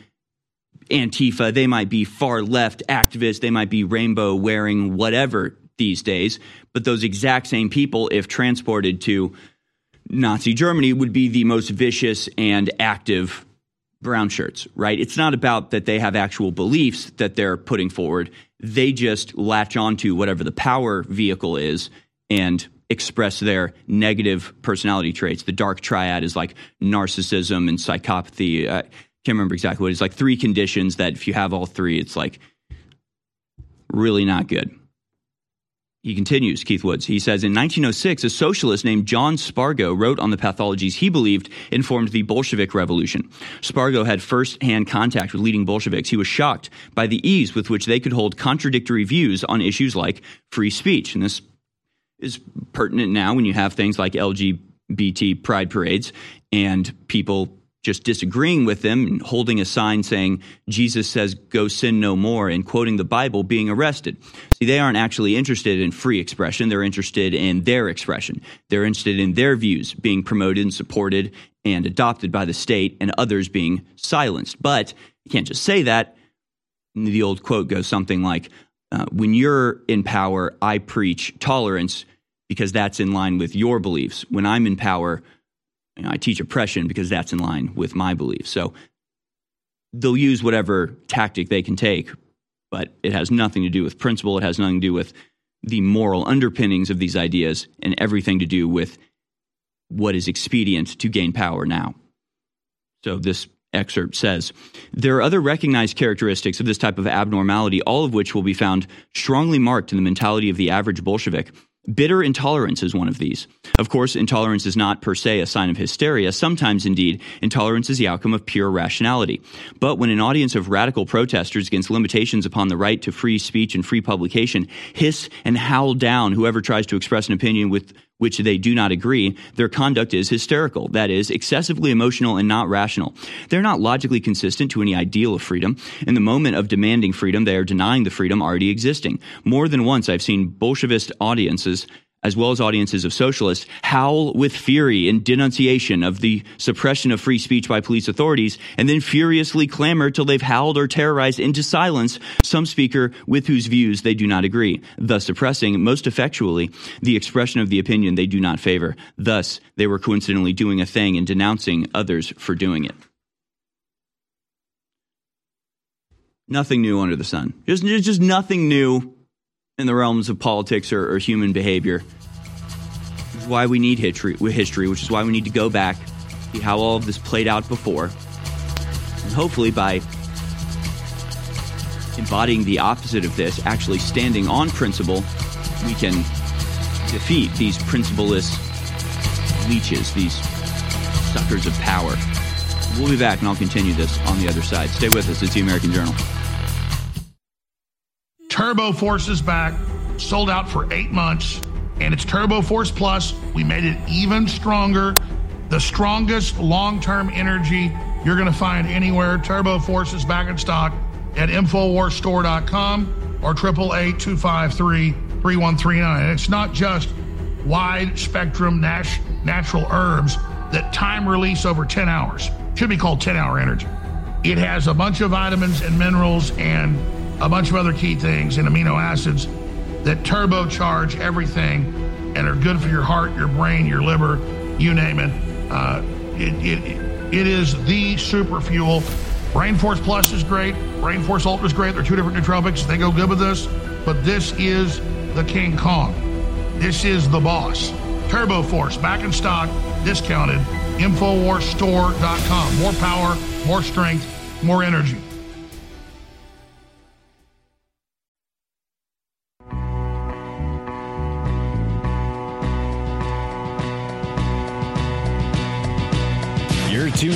Antifa, they might be far left activists, they might be rainbow wearing whatever these days, but those exact same people, if transported to Nazi Germany, would be the most vicious and active brown shirts, right? It's not about that they have actual beliefs that they're putting forward. They just latch onto whatever the power vehicle is and express their negative personality traits. The dark triad is like narcissism and psychopathy. I can't remember exactly what it is. Like three conditions that if you have all three, it's like really not good. He continues, Keith Woods. He says in 1906, a socialist named John Spargo wrote on the pathologies he believed informed the Bolshevik Revolution. Spargo had first hand contact with leading Bolsheviks. He was shocked by the ease with which they could hold contradictory views on issues like free speech. And this is pertinent now when you have things like LGBT pride parades and people just disagreeing with them and holding a sign saying Jesus says go sin no more and quoting the Bible being arrested. See, they aren't actually interested in free expression. They're interested in their expression. They're interested in their views being promoted and supported and adopted by the state and others being silenced. But you can't just say that. The old quote goes something like, uh, when you're in power, I preach tolerance because that's in line with your beliefs. When I'm in power, you know, I teach oppression because that's in line with my beliefs. So they'll use whatever tactic they can take, but it has nothing to do with principle. It has nothing to do with the moral underpinnings of these ideas and everything to do with what is expedient to gain power now. So this excerpt says there are other recognized characteristics of this type of abnormality, all of which will be found strongly marked in the mentality of the average Bolshevik. Bitter intolerance is one of these. Of course, intolerance is not per se a sign of hysteria. Sometimes, indeed, intolerance is the outcome of pure rationality. But when an audience of radical protesters against limitations upon the right to free speech and free publication hiss and howl down whoever tries to express an opinion with which they do not agree, their conduct is hysterical, that is, excessively emotional and not rational. They're not logically consistent to any ideal of freedom. In the moment of demanding freedom, they are denying the freedom already existing. More than once, I've seen Bolshevist audiences as well as audiences of socialists, howl with fury in denunciation of the suppression of free speech by police authorities, and then furiously clamor till they've howled or terrorized into silence some speaker with whose views they do not agree, thus suppressing most effectually the expression of the opinion they do not favor. Thus, they were coincidentally doing a thing and denouncing others for doing it. Nothing new under the sun. Just, just nothing new in the realms of politics or, or human behavior. Is why we need history, history, which is why we need to go back, see how all of this played out before. And hopefully, by embodying the opposite of this, actually standing on principle, we can defeat these principleless leeches, these suckers of power. We'll be back and I'll continue this on the other side. Stay with us. It's the American Journal. Turbo Force is back, sold out for eight months. and it's Turbo Force Plus. We made it even stronger. The strongest long term energy you're going to find anywhere. Turbo Force is back in stock at InfoWarsStore.com or 888 253 3139. It's not just wide spectrum natural herbs that time release over 10 hours. Should be called 10 hour energy. It has a bunch of vitamins and minerals and a bunch of other key things and amino acids that turbocharge everything and are good for your heart, your brain, your liver, you name it. Uh, it, it, it is the super fuel. Brain Force Plus is great. Brain Force Ultra is great. They're two different nootropics. They go good with this. But this is the King Kong. This is the boss. Turbo Force back in stock, discounted. Infowarsstore.com. More power, more strength, more energy.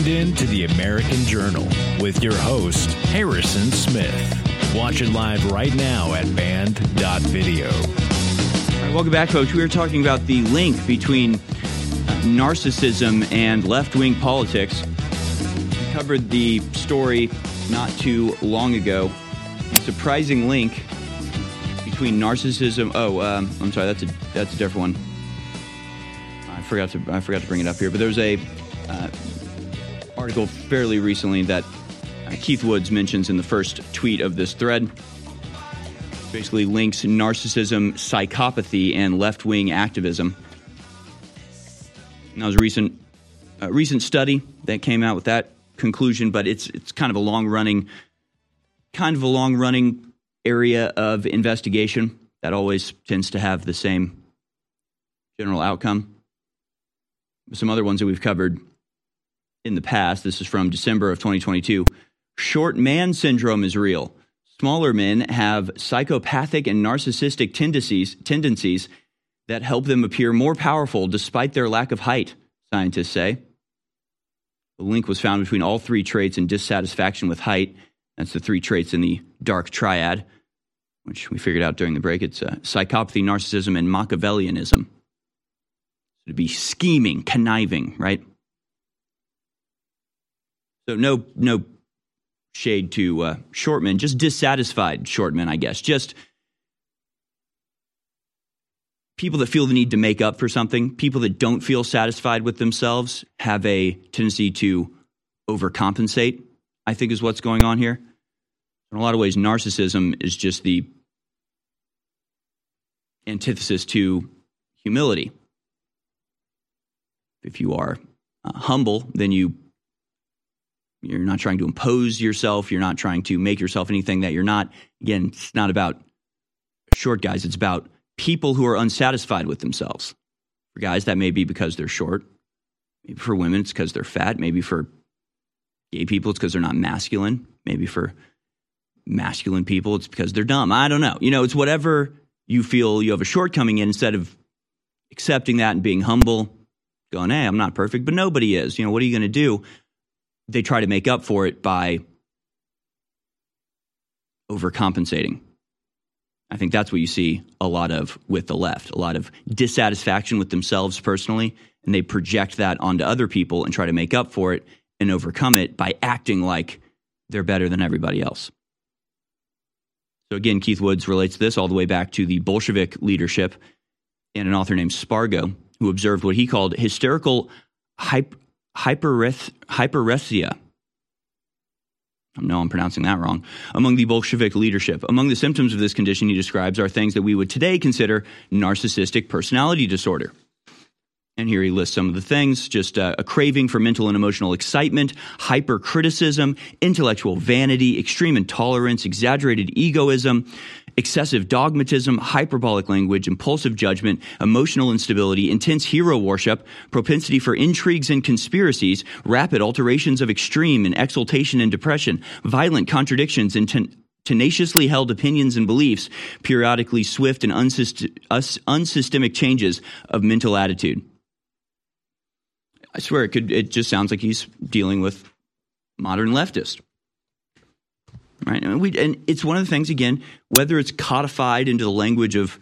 Tuned in to the American Journal with your host, Harrison Smith. Watch it live right now at banned.video. welcome back, folks. We were talking about the link between narcissism and left wing politics. We covered the story not too long ago. The surprising link between narcissism. Oh, um, I'm sorry. That's a that's a different one. I forgot to I forgot to bring it up here. But there's a uh, article fairly recently that Keith Woods mentions in the first tweet of this thread. Basically links narcissism, psychopathy, and left wing activism. And that was a recent, uh, recent study that came out with that conclusion, but it's it's kind of a long running, kind of a long running area of investigation that always tends to have the same general outcome. Some other ones that we've covered in the past. This is from December of 2022. Short man syndrome is real. Smaller men have psychopathic and narcissistic tendencies, tendencies that help them appear more powerful despite their lack of height, scientists say. The link was found between all three traits and dissatisfaction with height. That's the three traits in the dark triad, which we figured out during the break. It's uh, psychopathy, narcissism, and Machiavellianism. So to be scheming, conniving, right? So no, no shade to uh, shortmen, just dissatisfied shortmen, I guess. Just people that feel the need to make up for something, people that don't feel satisfied with themselves have a tendency to overcompensate, I think is what's going on here. In a lot of ways, narcissism is just the antithesis to humility. If you are uh, humble, then you you're not trying to impose yourself, you're not trying to make yourself anything that you're not. Again, it's not about short guys, it's about people who are unsatisfied with themselves. For guys, that may be because they're short. Maybe for women, it's because they're fat. Maybe for gay people, it's because they're not masculine. Maybe for masculine people, it's because they're dumb. I don't know. You know, it's whatever you feel you have a shortcoming in instead of accepting that and being humble, going, hey, I'm not perfect, but nobody is. You know, what are you going to do? They try to make up for it by overcompensating. I think that's what you see a lot of with the left, a lot of dissatisfaction with themselves personally, and they project that onto other people and try to make up for it and overcome it by acting like they're better than everybody else. So again, Keith Woods relates this all the way back to the Bolshevik leadership and an author named Spargo, who observed what he called hysterical hyper, hyperrhessia know I'm pronouncing that wrong. Among the Bolshevik leadership. Among the symptoms of this condition he describes are things that we would today consider narcissistic personality disorder. And here he lists some of the things just uh, a craving for mental and emotional excitement, hypercriticism, intellectual vanity, extreme intolerance, exaggerated egoism, excessive dogmatism, hyperbolic language, impulsive judgment, emotional instability, intense hero worship, propensity for intrigues and conspiracies, rapid alterations of extreme and exaltation and depression, violent contradictions and ten- tenaciously held opinions and beliefs, periodically swift and unsystem- unsystemic changes of mental attitude. I swear it could it just sounds like he's dealing with modern leftist right? And, we, and it's one of the things, again, whether it's codified into the language of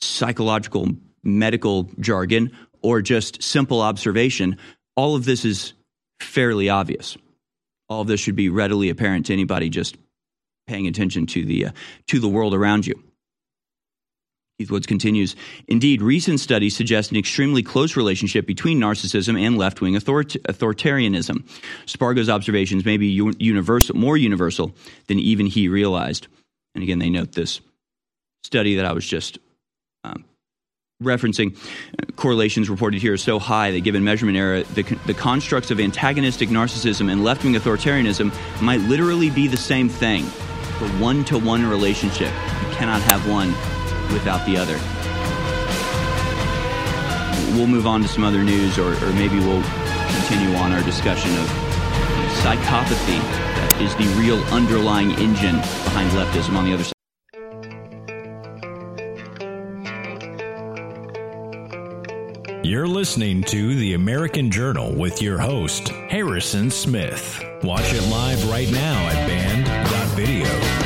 psychological medical jargon or just simple observation, all of this is fairly obvious. All of this should be readily apparent to anybody just paying attention to the uh, to the world around you. Keith Woods continues. Indeed, recent studies suggest an extremely close relationship between narcissism and left wing authoritarianism. Spargo's observations may be universal, more universal than even he realized. And again, they note this study that I was just um, referencing. Correlations reported here are so high that, given measurement error, the, the constructs of antagonistic narcissism and left wing authoritarianism might literally be the same thing. The one to one relationship. You cannot have one without the other. We'll move on to some other news, or, or maybe we'll continue on our discussion of psychopathy that is the real underlying engine behind leftism on the other side. You're listening to The American Journal with your host, Harrison Smith. Watch it live right now at banned.video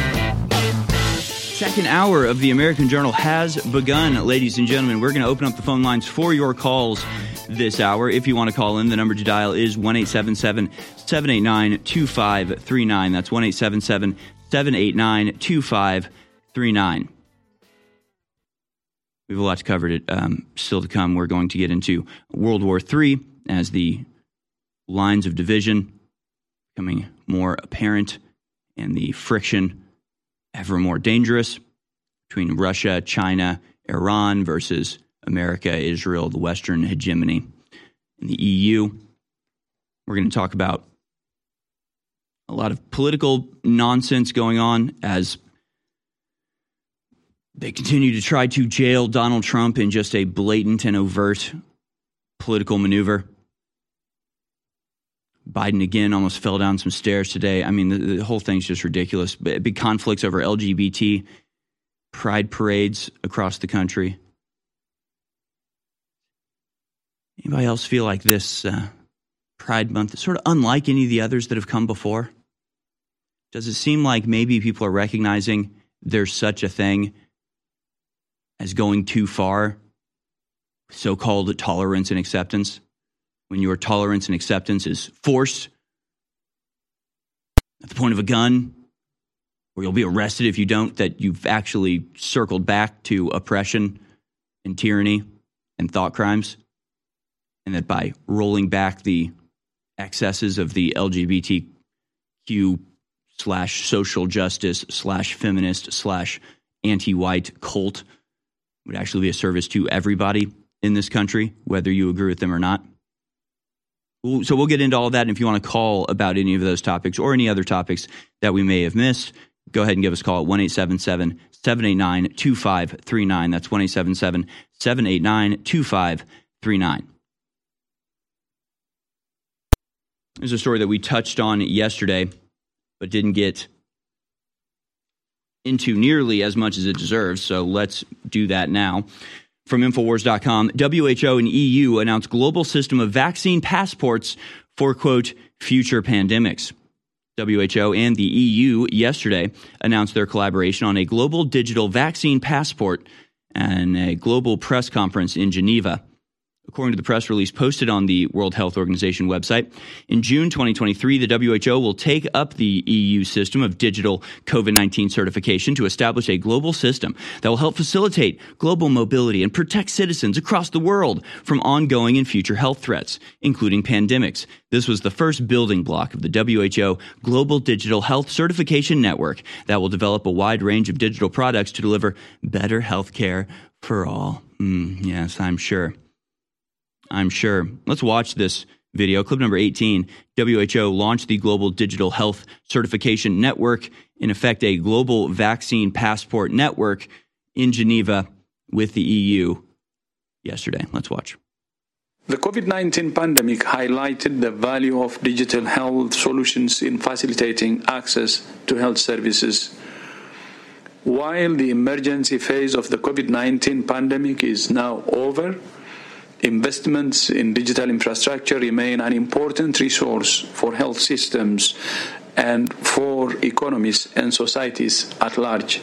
second hour of the American Journal has begun, ladies and gentlemen. We're going to open up the phone lines for your calls this hour. If you want to call in, the number to dial is 1 789 2539. That's 1 789 2539. We have a lot to cover it, um, still to come. We're going to get into World War III as the lines of division becoming more apparent and the friction ever more dangerous between Russia, China, Iran versus America, Israel, the Western hegemony, and the EU. We're going to talk about a lot of political nonsense going on as they continue to try to jail Donald Trump in just a blatant and overt political maneuver. Biden again almost fell down some stairs today. I mean, the, the whole thing's just ridiculous. Big conflicts over LGBT pride parades across the country. Anybody else feel like this uh, Pride Month is sort of unlike any of the others that have come before? Does it seem like maybe people are recognizing there's such a thing as going too far, so called tolerance and acceptance? When your tolerance and acceptance is forced at the point of a gun, or you'll be arrested if you don't, that you've actually circled back to oppression and tyranny and thought crimes, and that by rolling back the excesses of the LGBTQ slash social justice slash feminist slash anti white cult would actually be a service to everybody in this country, whether you agree with them or not. So we'll get into all that. And if you want to call about any of those topics or any other topics that we may have missed, go ahead and give us a call at 1 789 2539. That's 1 789 2539. There's a story that we touched on yesterday, but didn't get into nearly as much as it deserves. So let's do that now from Infowars.com, WHO and EU announced global system of vaccine passports for, quote, future pandemics. WHO and the EU yesterday announced their collaboration on a global digital vaccine passport and a global press conference in Geneva according to the press release posted on the World Health Organization website. In June 2023, the WHO will take up the EU system of digital COVID 19 certification to establish a global system that will help facilitate global mobility and protect citizens across the world from ongoing and future health threats, including pandemics. This was the first building block of the WHO Global Digital Health Certification Network that will develop a wide range of digital products to deliver better health care for all. Mm, yes, I'm sure. I'm sure. Let's watch this video. Clip number 18 WHO launched the Global Digital Health Certification Network, in effect, a global vaccine passport network in Geneva with the EU yesterday. Let's watch. The COVID 19 pandemic highlighted the value of digital health solutions in facilitating access to health services. While the emergency phase of the COVID 19 pandemic is now over, investments in digital infrastructure remain an important resource for health systems and for economies and societies at large.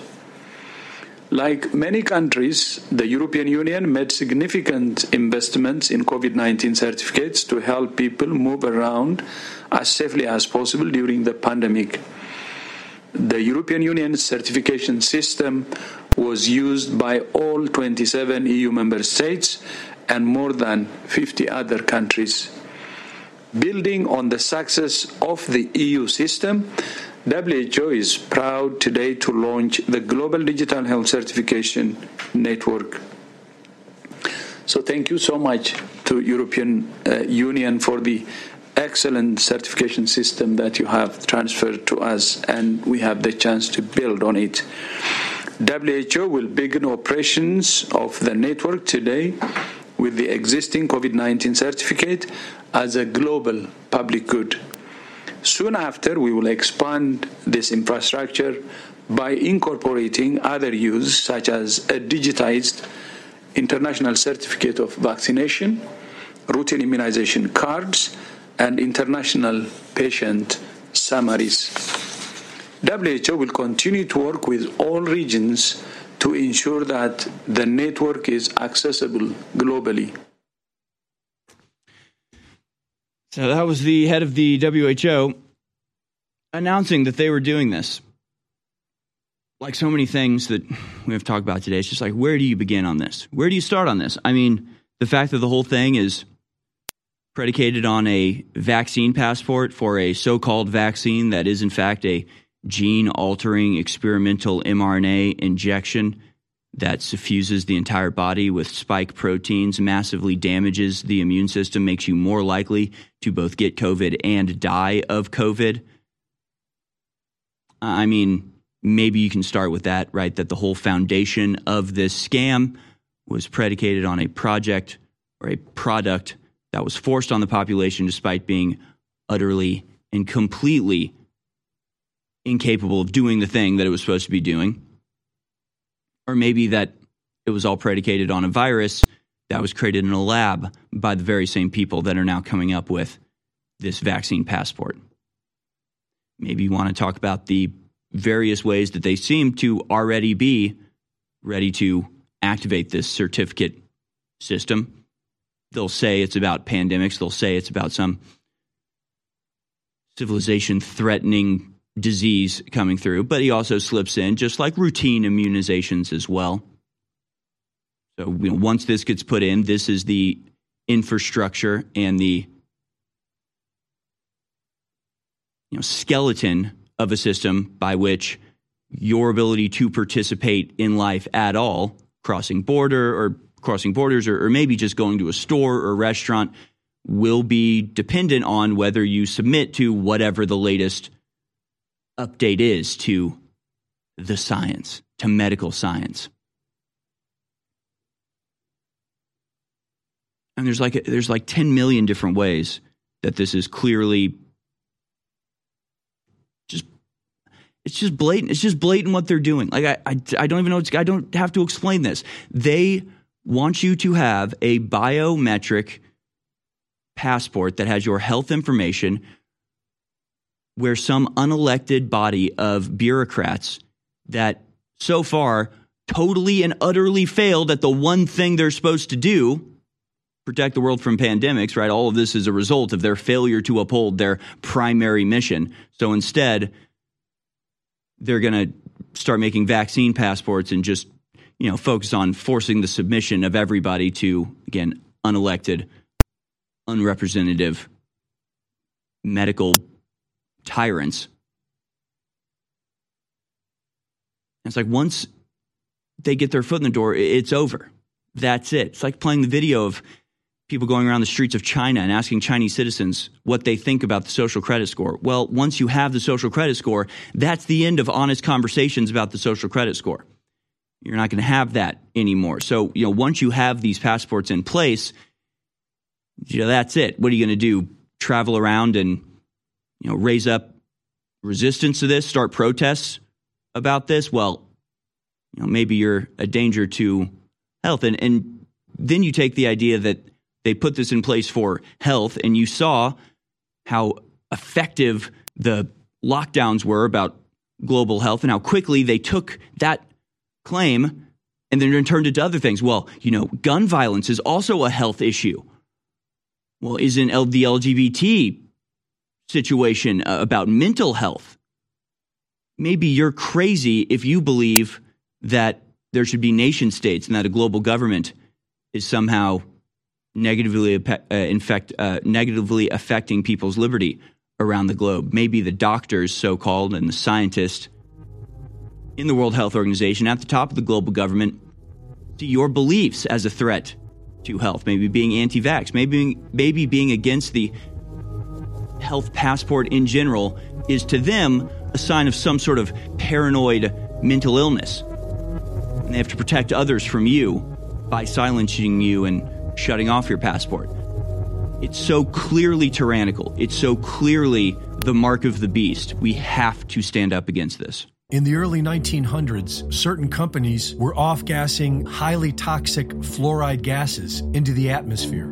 Like many countries, the European Union made significant investments in COVID 19 certificates to help people move around as safely as possible during the pandemic. The European Union certification system was used by all 27 EU member states and more than 50 other countries. Building on the success of the EU system, WHO is proud today to launch the Global Digital Health Certification Network. So thank you so much to European uh, Union for the excellent certification system that you have transferred to us and we have the chance to build on it. WHO will begin operations of the network today with the existing COVID-19 certificate as a global public good. Soon after, we will expand this infrastructure by incorporating other use, such as a digitized international certificate of vaccination, routine immunization cards, and international patient summaries. WHO will continue to work with all regions to ensure that the network is accessible globally. So that was the head of the WHO announcing that they were doing this. Like so many things that we have talked about today, it's just like, where do you begin on this? Where do you start on this? I mean, the fact that the whole thing is predicated on a vaccine passport for a so called vaccine that is, in fact, a gene altering experimental mRNA injection that suffuses the entire body with spike proteins, massively damages the immune system, makes you more likely to both get COVID and die of COVID. I mean, maybe you can start with that, right? That the whole foundation of this scam was predicated on a project or a product that was forced on the population despite being utterly and completely incapable of doing the thing that it was supposed to be doing or maybe that it was all predicated on a virus that was created in a lab by the very same people that are now coming up with this vaccine passport. Maybe you want to talk about the various ways that they seem to already be ready to activate this certificate system. They'll say it's about pandemics, they'll say it's about some civilization threatening disease coming through, but he also slips in just like routine immunizations as well. So you know, once this gets put in, this is the infrastructure and the you know, skeleton of a system by which your ability to participate in life at all, crossing border or crossing borders, or, or maybe just going to a store or restaurant, will be dependent on whether you submit to whatever the latest update is to the science, to medical science. And there's like there's like 10 million different ways that this is clearly just it's just blatant. It's just blatant what they're doing. Like I I, I don't even know I don't have to explain this. They want you to have a biometric passport that has your health information where some unelected body of bureaucrats that so far totally and utterly failed at the one thing they're supposed to do protect the world from pandemics, right? All of this is a result of their failure to uphold their primary mission. So instead, they're going to start making vaccine passports and just, you know, focus on forcing the submission of everybody to, again, unelected, unrepresentative medical tyrants. it's like once they get their foot in the door, it's over. That's it. It's like playing the video of people going around the streets of China and asking Chinese citizens what they think about the social credit score. Well, once you have the social credit score, that's the end of honest conversations about the social credit score. You're not going to have that anymore. So, you know, once you have these passports in place, you know, that's it. What are you going to do? Travel around and, you know, raise up resistance to this, start protests about this? Well, you know, maybe you're a danger to health. And, and then you take the idea that they put this in place for health, and you saw how effective the lockdowns were about global health and how quickly they took that claim and then turned it to other things. Well, you know, gun violence is also a health issue. Well, isn't the LGBT situation uh, about mental health? Maybe you're crazy if you believe that there should be nation states and that a global government is somehow negatively uh, infect, uh, negatively affecting people's liberty around the globe. Maybe the doctors, so called, and the scientists in the World Health Organization at the top of the global government see your beliefs as a threat to health. Maybe being anti vax, maybe, maybe being against the health passport in general is to them a sign of some sort of paranoid mental illness. And they have to protect others from you by silencing you and shutting off your passport. It's so clearly tyrannical. It's so clearly the mark of the beast. We have to stand up against this. In the early 1900s, certain companies were off gassing highly toxic fluoride gases into the atmosphere.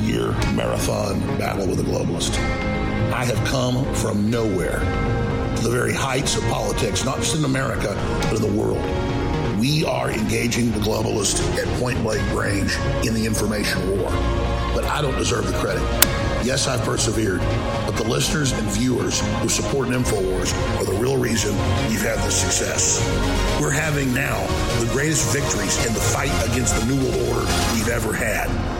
year marathon battle with a globalist. I have come from nowhere to the very heights of politics, not just in America, but in the world. We are engaging the globalist at point blank range in the information war. But I don't deserve the credit. Yes, I've persevered, but the listeners and viewers who support InfoWars are the real reason we've had this success. We're having now the greatest victories in the fight against the New World Order we've ever had.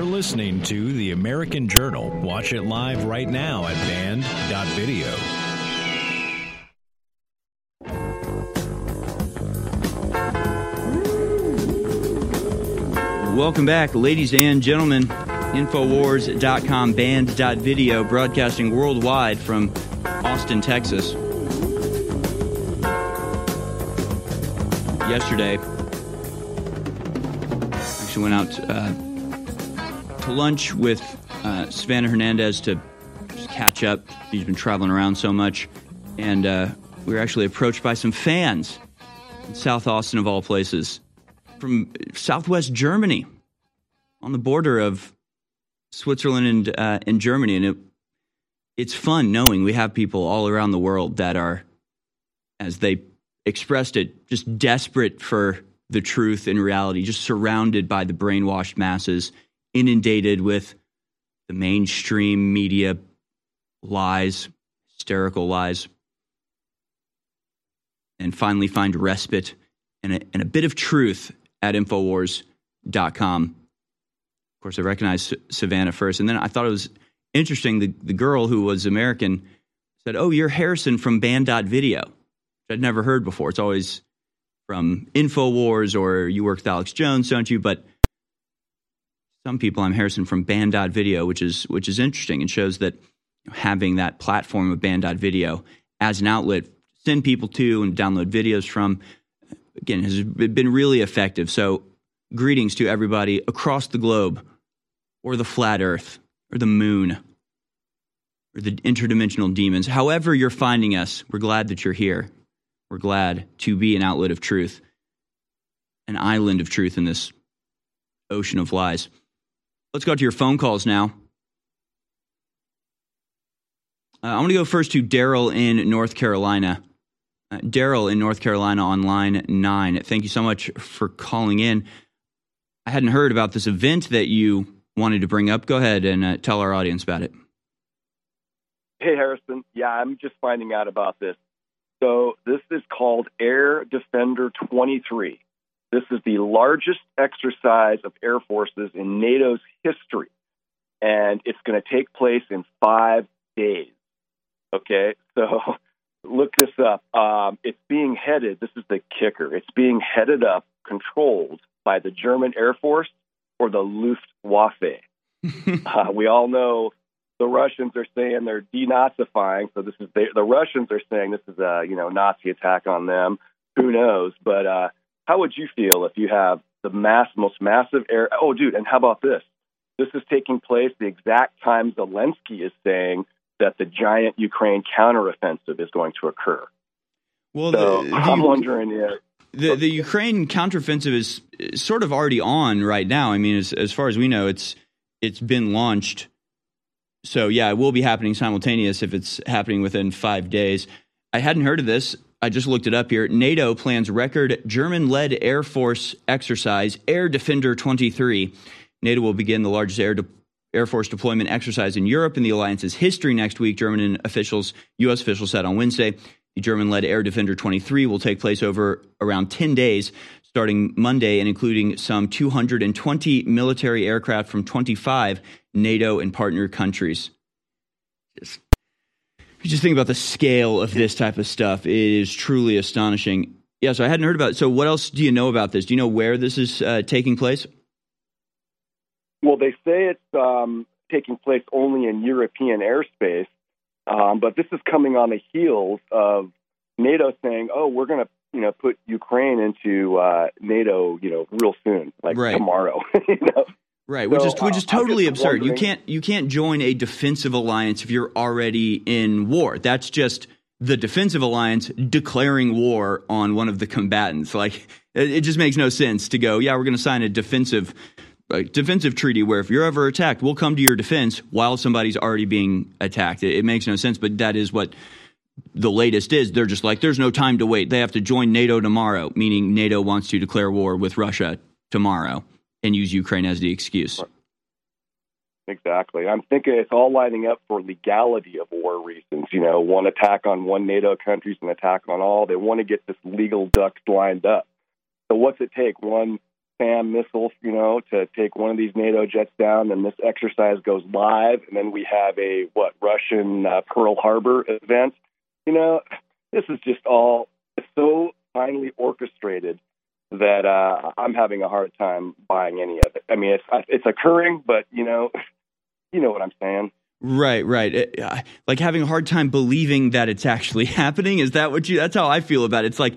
You're listening to The American Journal. Watch it live right now at banned.video. Welcome back, ladies and gentlemen. Infowars.com, banned.video, broadcasting worldwide from Austin, Texas. Yesterday, actually went out uh, lunch with uh, Savannah Hernandez to catch up. She's been traveling around so much. And uh, we were actually approached by some fans in South Austin, of all places, from southwest Germany on the border of Switzerland and, uh, and Germany. And it, it's fun knowing we have people all around the world that are, as they expressed it, just desperate for the truth and reality, just surrounded by the brainwashed masses inundated with the mainstream media lies, hysterical lies, and finally find respite and a, and a bit of truth at Infowars.com. Of course, I recognized Savannah first, and then I thought it was interesting. The, the girl who was American said, Oh, you're Harrison from Banned.video, which I'd never heard before. It's always from Infowars or you work with Alex Jones, don't you? But some people, I'm Harrison from Banned.video, which is which is interesting and shows that having that platform of Banned.video as an outlet, send people to and download videos from, again, has been really effective. So, greetings to everybody across the globe, or the flat Earth, or the moon, or the interdimensional demons. However, you're finding us, we're glad that you're here. We're glad to be an outlet of truth, an island of truth in this ocean of lies. Let's go to your phone calls now. Uh, I'm going to go first to Daryl in North Carolina. Uh, Daryl in North Carolina on line nine. Thank you so much for calling in. I hadn't heard about this event that you wanted to bring up. Go ahead and uh, tell our audience about it. Hey, Harrison. Yeah, I'm just finding out about this. So, this is called Air Defender 23. This is the largest exercise of air forces in NATO's history, and it's going to take place in five days. Okay, so <laughs> look this up. Um, it's being headed, this is the kicker, it's being headed up, controlled by the German Air Force or the Luftwaffe. <laughs> uh, we all know the Russians are saying they're denazifying, so this is the, the Russians are saying this is a you know Nazi attack on them. Who knows? But uh, how would you feel if you have the mass, most massive air? Oh, dude, and how about this? This is taking place the exact time Zelensky is saying that the giant Ukraine counteroffensive is going to occur. Well, so the, the, I'm wondering if the the Ukraine counteroffensive is sort of already on right now. I mean, as as far as we know, it's it's been launched. So yeah, it will be happening simultaneous if it's happening within five days. I hadn't heard of this. I just looked it up here. NATO plans record German-led Air Force exercise Air Defender 23. NATO will begin the largest air de- Air Force deployment exercise in Europe in the alliance's history next week. German officials, U.S. officials said on Wednesday. The German led Air Defender 23 will take place over around 10 days, starting Monday, and including some 220 military aircraft from 25 NATO and partner countries. Just, you just think about the scale of this type of stuff. It is truly astonishing. Yeah, so I hadn't heard about it. So, what else do you know about this? Do you know where this is uh, taking place? Well, they say it's um, taking place only in European airspace, um, but this is coming on the heels of NATO saying, "Oh, we're going to, you know, put Ukraine into uh, NATO, you know, real soon, like Right. tomorrow." <laughs> you know? Right, which So, is which is uh, totally absurd. You can't you can't join a defensive alliance if you're already in war. That's just the defensive alliance declaring war on one of the combatants. Like it, it just makes no sense to go. Yeah, we're going to sign a defensive uh, defensive treaty where if you're ever attacked, we'll come to your defense while somebody's already being attacked. It, it makes no sense, but that is what the latest is. They're just like, there's no time to wait. They have to join NATO tomorrow, meaning NATO wants to declare war with Russia tomorrow and use Ukraine as the excuse. Exactly. I'm thinking it's all lining up for legality of war reasons. You know, one attack on one NATO country is an attack on all. They want to get this legal ducks lined up. So what's it take? One SAM missile, you know, to take one of these NATO jets down, and this exercise goes live, and then we have a what Russian uh, Pearl Harbor event. You know, this is just all so finely orchestrated uh, I'm having a hard time buying any of it. I mean, it's it's occurring, but you know, <laughs> you know what I'm saying. Right, right. It- uh, like having a hard time believing that it's actually <laughs> happening. Is that what you? That's how I feel about it. It's like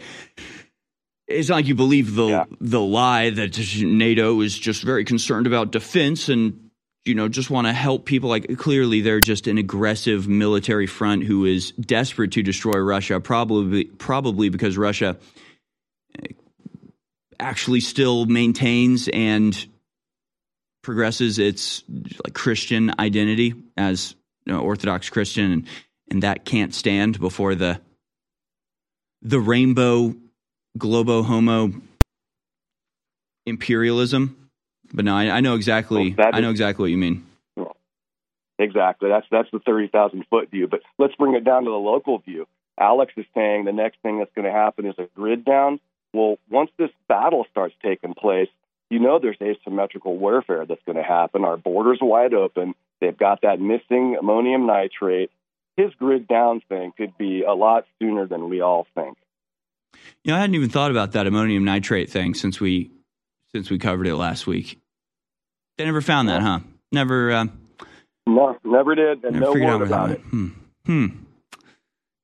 it's not like you believe the the lie that NATO is just very concerned about defense and you know just want to help people. Like clearly, they're just an aggressive military front who is desperate to destroy Russia. Probably, probably because Russia uh, actually still maintains and progresses its like Christian identity as you know, Orthodox Christian, and, and that can't stand before the the rainbow globo homo imperialism. But no, I, I know exactly. Well, I know is- exactly what you mean. Exactly. That's that's the thirty thousand foot view. But let's bring it down to the local view. Alex is saying the next thing that's going to happen is a grid down. Well, once this battle starts taking place, you know there's asymmetrical warfare that's going to happen. Our borders wide open. They've got that missing ammonium nitrate. His grid down thing could be a lot sooner than we all think. You know, I hadn't even thought about that ammonium nitrate thing since we since we covered it last week. They never found that, huh? Never. Uh, No, never did, and Never no figured out word about it. Hmm. Hmm.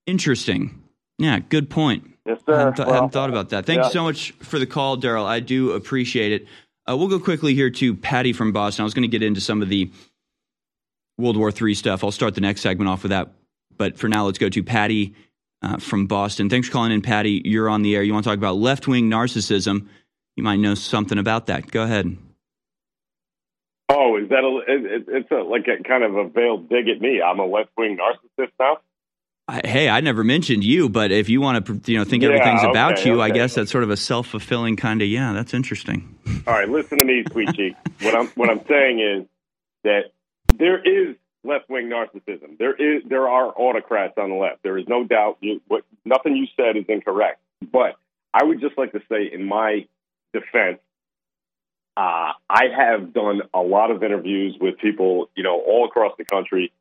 Interesting. Yeah, good point. Yes, I sir. hadn't, th- Well, hadn't thought about that. Thank yeah. you so much for the call, Daryl. I do appreciate it. Uh, we'll go quickly here to Patty from Boston. I was going to get into some of the World War III stuff. I'll start the next segment off with that. But for now, let's go to Patty uh, from Boston. Thanks for calling in, Patty. You're on the air. You want to talk about left wing narcissism? You might know something about that. Go ahead. Oh, is that a? It, it's a like a kind of a veiled dig at me. I'm a left wing narcissist now. I, hey, I never mentioned you, but if you want to, you know, think Yeah, everything's about okay, you, I guess that's sort of a self fulfilling kind of. Yeah, that's interesting. All right, listen to me, sweet cheek. <laughs> What I'm what I'm saying is that there is left wing narcissism. There is there are autocrats on the left. There is no doubt. You, what nothing you said is incorrect. But I would just like to say, in my defense, uh, I have done a lot of interviews with people, you know, all across the country,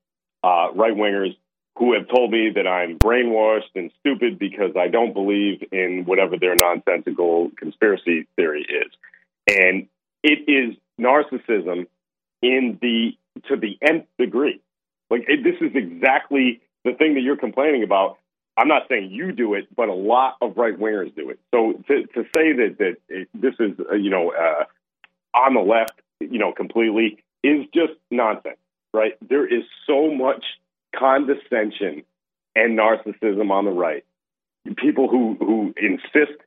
uh, right wingers, who have told me that I'm brainwashed and stupid because I don't believe in whatever their nonsensical conspiracy theory is. And it is narcissism in the to the nth degree. Like it, this is exactly the thing that you're complaining about. I'm not saying you do it, but a lot of right wingers do it. So to, to say that that it, this is uh, you know uh, on the left, you know, completely is just nonsense, right? There is so much condescension and narcissism on the right. People who who insist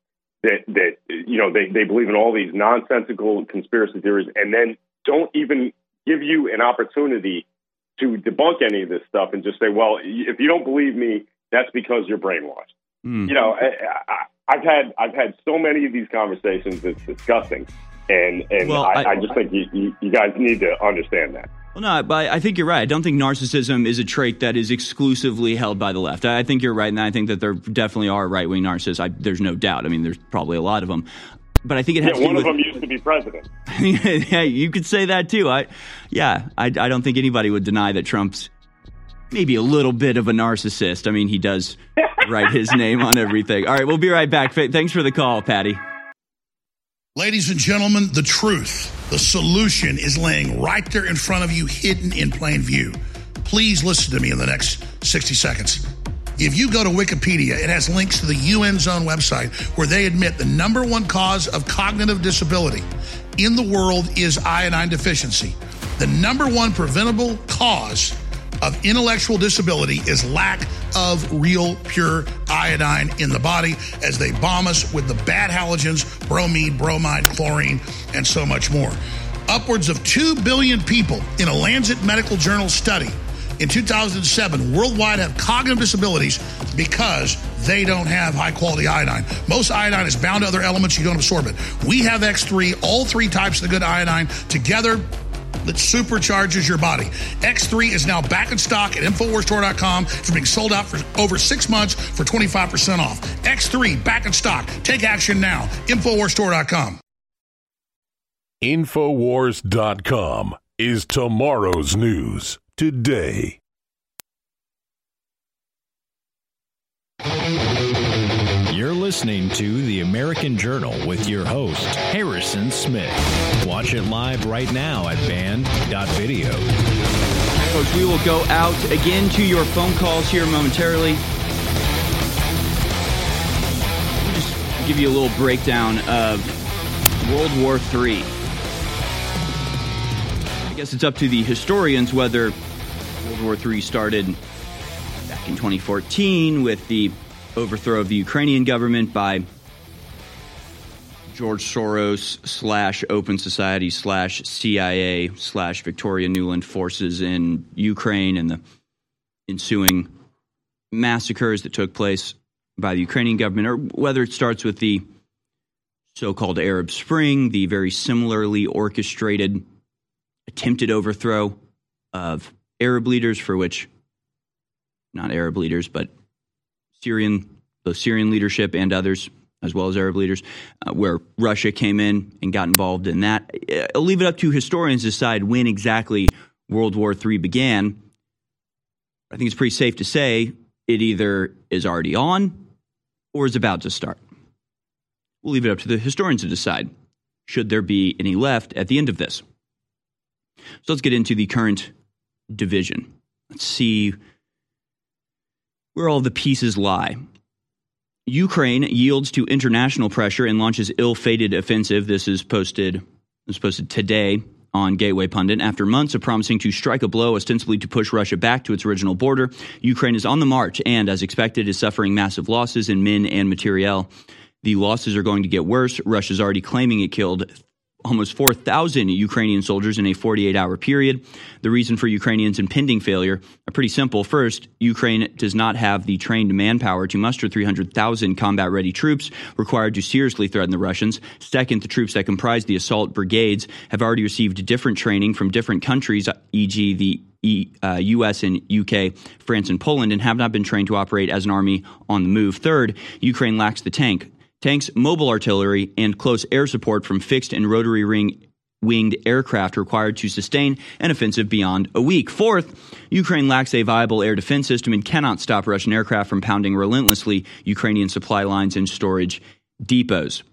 that that you know they, they believe in all these nonsensical conspiracy theories and then don't even give you an opportunity to debunk any of this stuff and just say, well, if you don't believe me, that's because you're brainwashed. Hmm. You know, I, I've had I've had so many of these conversations. It's disgusting, and and Well, I, I- I just think you, you, you guys need to understand that. Well, no, but I think you're right. I don't think narcissism is a trait that is exclusively held by the left. I think you're right, and I think that there definitely are right wing narcissists. I, there's no doubt. I mean, there's probably a lot of them. But I think it has Yeah, one of with. them used to be president. <laughs> yeah, you could say that too. I, yeah, I, I don't think anybody would deny that Trump's maybe a little bit of a narcissist. I mean, he does write his <laughs> name on everything. All right, we'll be right back. Thanks for the call, Patty. Ladies and gentlemen, the truth, the solution is laying right there in front of you, hidden in plain view. Please listen to me in the next 60 seconds. If you go to Wikipedia, it has links to the UN Zone website where they admit the number one cause of cognitive disability in the world is iodine deficiency. The number one preventable cause of intellectual disability is lack of real pure iodine in the body as they bomb us with the bad halogens, bromine, bromide, chlorine, and so much more. Upwards of 2 billion people in a Lancet Medical Journal study in 2007 worldwide have cognitive disabilities because they don't have high quality iodine. Most iodine is bound to other elements, you don't absorb it. We have X3, all three types of the good iodine together that supercharges your body. X3 is now back in stock at InfoWarsStore.com for being sold out for over six months for 25% off. X3 back in stock. Take action now. InfoWarsStore.com. Infowars.com is tomorrow's news today. Listening to The American Journal with your host, Harrison Smith. Watch it live right now at banned.video. Folks, we will go out again to your phone calls here momentarily. Me just give you a little breakdown of World War III. I guess it's up to the historians whether World War III started back in 2014 with the overthrow of the Ukrainian government by George Soros slash Open Society slash CIA slash Victoria Nuland forces in Ukraine and the ensuing massacres that took place by the Ukrainian government, or whether it starts with the so called Arab Spring, the very similarly orchestrated attempted overthrow of Arab leaders, for which not Arab leaders, but Syrian, the Syrian leadership and others, as well as Arab leaders, uh, where Russia came in and got involved in that. Uh, I'll leave it up to historians to decide when exactly World War III began. I think it's pretty safe to say it either is already on or is about to start. We'll leave it up to the historians to decide should there be any left at the end of this. So let's get into the current division. Let's see where all the pieces lie. Ukraine yields to international pressure and launches ill-fated offensive. This is posted this is posted today on Gateway Pundit. After months of promising to strike a blow ostensibly to push Russia back to its original border, Ukraine is on the march and, as expected, is suffering massive losses in men and materiel. The losses are going to get worse. Russia's already claiming it killed almost 4,000 Ukrainian soldiers in a 48 hour period. The reason for Ukrainians' impending failure are pretty simple. First, Ukraine does not have the trained manpower to muster 300,000 combat ready troops required to seriously threaten the Russians. Second, the troops that comprise the assault brigades have already received different training from different countries, e.g., the E, uh, US and UK, France, and Poland, and have not been trained to operate as an army on the move. Third, Ukraine lacks the tank, tanks, mobile artillery, and close air support from fixed and rotary ring winged aircraft required to sustain an offensive beyond a week. Fourth, Ukraine lacks a viable air defense system and cannot stop Russian aircraft from pounding relentlessly Ukrainian supply lines and storage depots.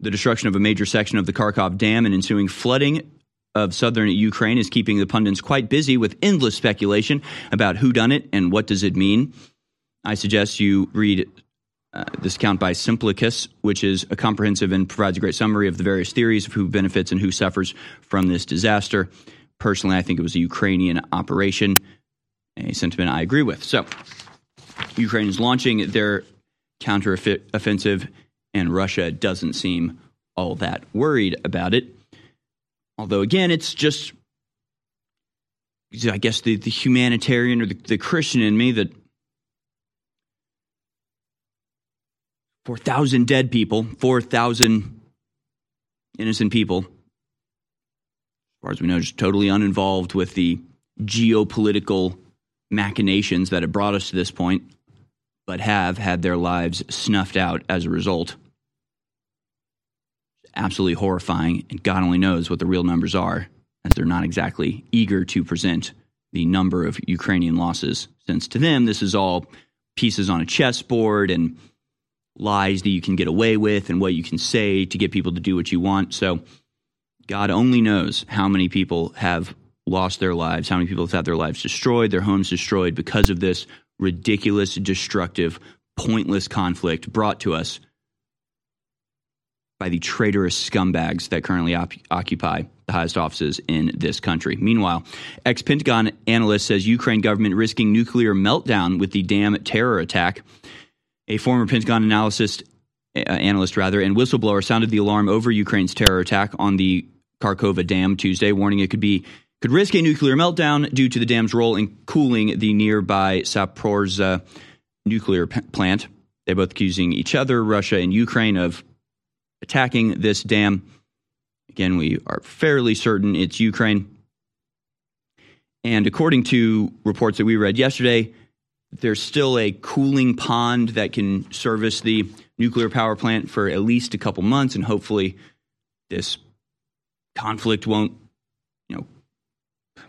The destruction of a major section of the Kakhovka Dam and ensuing flooding of southern Ukraine is keeping the pundits quite busy with endless speculation about who done it and what does it mean. I suggest you read uh, this account by Simplicius, which is a comprehensive and provides a great summary of the various theories of who benefits and who suffers from this disaster. Personally, I think it was a Ukrainian operation, a sentiment I agree with. So, Ukraine is launching their counteroffensive, and Russia doesn't seem all that worried about it. Although, again, it's just, I guess, the, the humanitarian or the, the Christian in me that 4,000 dead people, 4,000 innocent people, as far as we know, just totally uninvolved with the geopolitical machinations that have brought us to this point, but have had their lives snuffed out as a result. Absolutely horrifying, and God only knows what the real numbers are, as they're not exactly eager to present the number of Ukrainian losses, since to them, this is all pieces on a chessboard and lies that you can get away with and what you can say to get people to do what you want. So, God only knows how many people have lost their lives, how many people have had their lives destroyed, their homes destroyed because of this ridiculous, destructive, pointless conflict brought to us by the traitorous scumbags that currently op- occupy the highest offices in this country. Meanwhile, ex Pentagon analyst says Ukraine government risking nuclear meltdown with the dam terror attack. A former Pentagon analyst, uh, analyst rather, and whistleblower sounded the alarm over Ukraine's terror attack on the Kakhovka Dam Tuesday, warning it could be could risk a nuclear meltdown due to the dam's role in cooling the nearby Zaporizhzhia nuclear p- plant. They're both accusing each other, Russia and Ukraine, of attacking this dam. Again, we are fairly certain it's Ukraine. And according to reports that we read yesterday, there's still a cooling pond that can service the nuclear power plant for at least a couple months, and hopefully, this conflict won't, you know,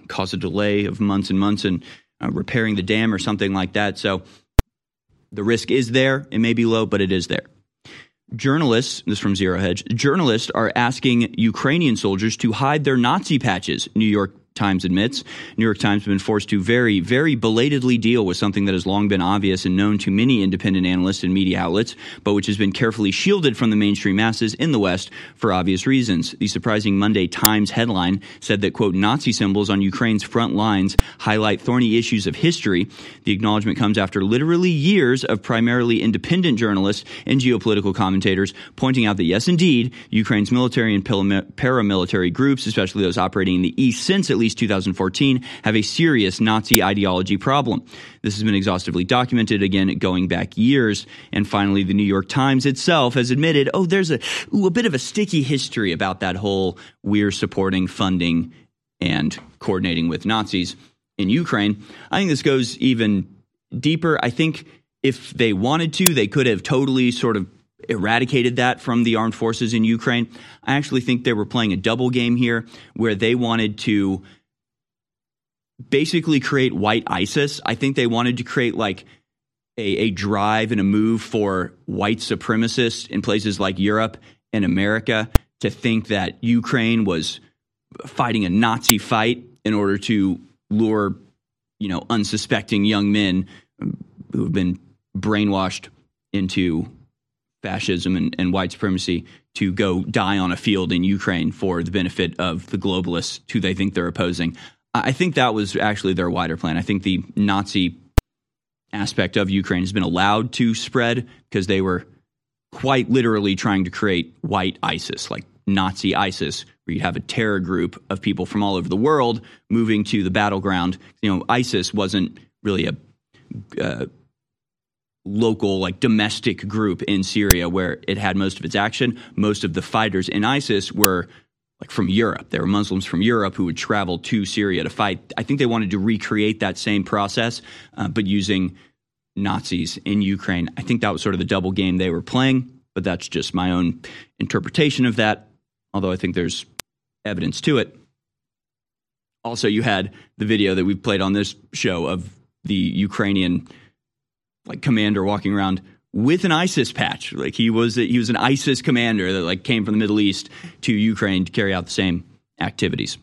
cause a delay of months and months in uh, repairing the dam or something like that. So, the risk is there. It may be low, but it is there journalists, this from Zero Hedge, journalists are asking Ukrainian soldiers to hide their Nazi patches, New York Times admits. New York Times has been forced to very, very belatedly deal with something that has long been obvious and known to many independent analysts and media outlets, but which has been carefully shielded from the mainstream masses in the West for obvious reasons. The surprising Monday Times headline said that, quote, Nazi symbols on Ukraine's front lines highlight thorny issues of history. The acknowledgement comes after literally years of primarily independent journalists and geopolitical commentators pointing out that, yes, indeed, Ukraine's military and paramilitary groups, especially those operating in the East since at least 2014, have a serious Nazi ideology problem. This has been exhaustively documented, again, going back years. And finally, the New York Times itself has admitted, oh, there's a, ooh, a bit of a sticky history about that whole we're supporting, funding, and coordinating with Nazis in Ukraine. I think this goes even deeper. I think if they wanted to, they could have totally sort of eradicated that from the armed forces in Ukraine. I actually think they were playing a double game here where they wanted to basically create white ISIS. I think they wanted to create like a, a drive and a move for white supremacists in places like Europe and America to think that Ukraine was fighting a Nazi fight in order to lure, you know, unsuspecting young men who have been brainwashed into fascism and, and, white supremacy to go die on a field in Ukraine for the benefit of the globalists who they think they're opposing. I think that was actually their wider plan. I think the Nazi aspect of Ukraine has been allowed to spread because they were quite literally trying to create white ISIS, like Nazi ISIS, where you'd have a terror group of people from all over the world moving to the battleground. You know, ISIS wasn't really a uh, local, like domestic group in Syria where it had most of its action. Most of the fighters in ISIS were like from Europe. There were Muslims from Europe who would travel to Syria to fight. I think they wanted to recreate that same process, uh, but using Nazis in Ukraine. I think that was sort of the double game they were playing, but that's just my own interpretation of that, although I think there's evidence to it. Also, you had the video that we played on this show of the Ukrainian like commander walking around with an ISIS patch. Like he was he was an ISIS commander that like came from the Middle East to Ukraine to carry out the same activities.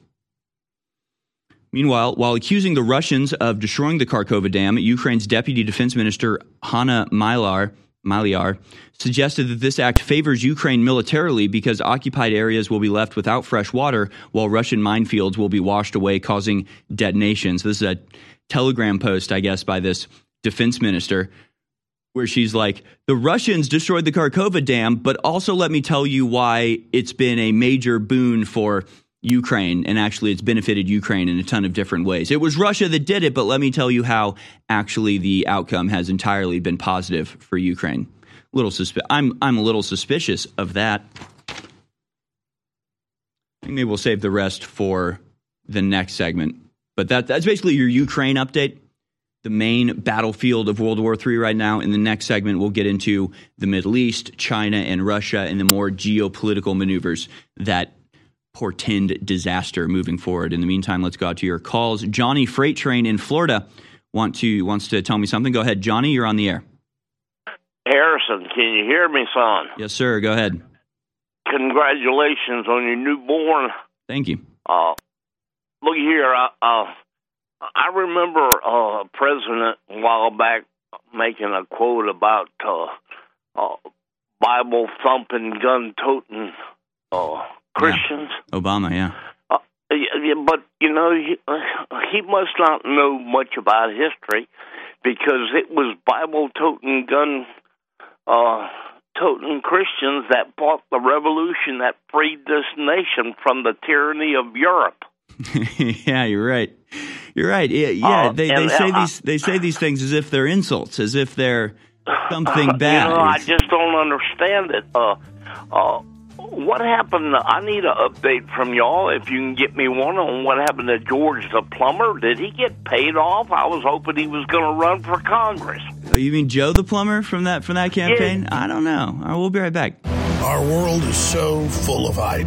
Meanwhile, while accusing the Russians of destroying the Kakhovka Dam, Ukraine's Deputy Defense Minister Hanna Maliar, Maliar suggested that this act favors Ukraine militarily because occupied areas will be left without fresh water while Russian minefields will be washed away, causing detonations. This is a telegram post, I guess, by this defense minister where she's like, the Russians destroyed the Kakhovka Dam, but also let me tell you why it's been a major boon for Ukraine, and actually it's benefited Ukraine in a ton of different ways. It was Russia that did it, but let me tell you how actually the outcome has entirely been positive for Ukraine. Little suspi- I'm I'm a little suspicious of that. Maybe we'll save the rest for the next segment. But that that's basically your Ukraine update the main battlefield of World War III right now. In the next segment, we'll get into the Middle East, China, and Russia, and the more geopolitical maneuvers that portend disaster moving forward. In the meantime, let's go out to your calls. Johnny Freight Train in Florida want to wants to tell me something. Go ahead, Johnny. You're on the air. Harrison, can you hear me, son? Yes, sir. Go ahead. Congratulations on your newborn. Thank you. Uh, look here, I, uh, I remember uh, a president a while back making a quote about uh, uh, Bible thumping, gun toting uh, Christians. Yeah. Obama, yeah. Uh, yeah, but you know he, he must not know much about history because it was Bible toting, gun uh, toting Christians that fought the revolution that freed this nation from the tyranny of Europe. <laughs> yeah, you're right. You're right. Yeah, yeah. Uh, they they say uh, these they say these things as if they're insults, as if they're something <laughs> bad. You know, I just don't understand it. Uh, uh, what happened? I need an update from y'all. If you can get me one on what happened to George the plumber. Did he get paid off? I was hoping he was going to run for Congress. Oh, you mean Joe the plumber from that from that campaign? Yeah. I don't know. Right, we'll be right back. Our world is so full of hype.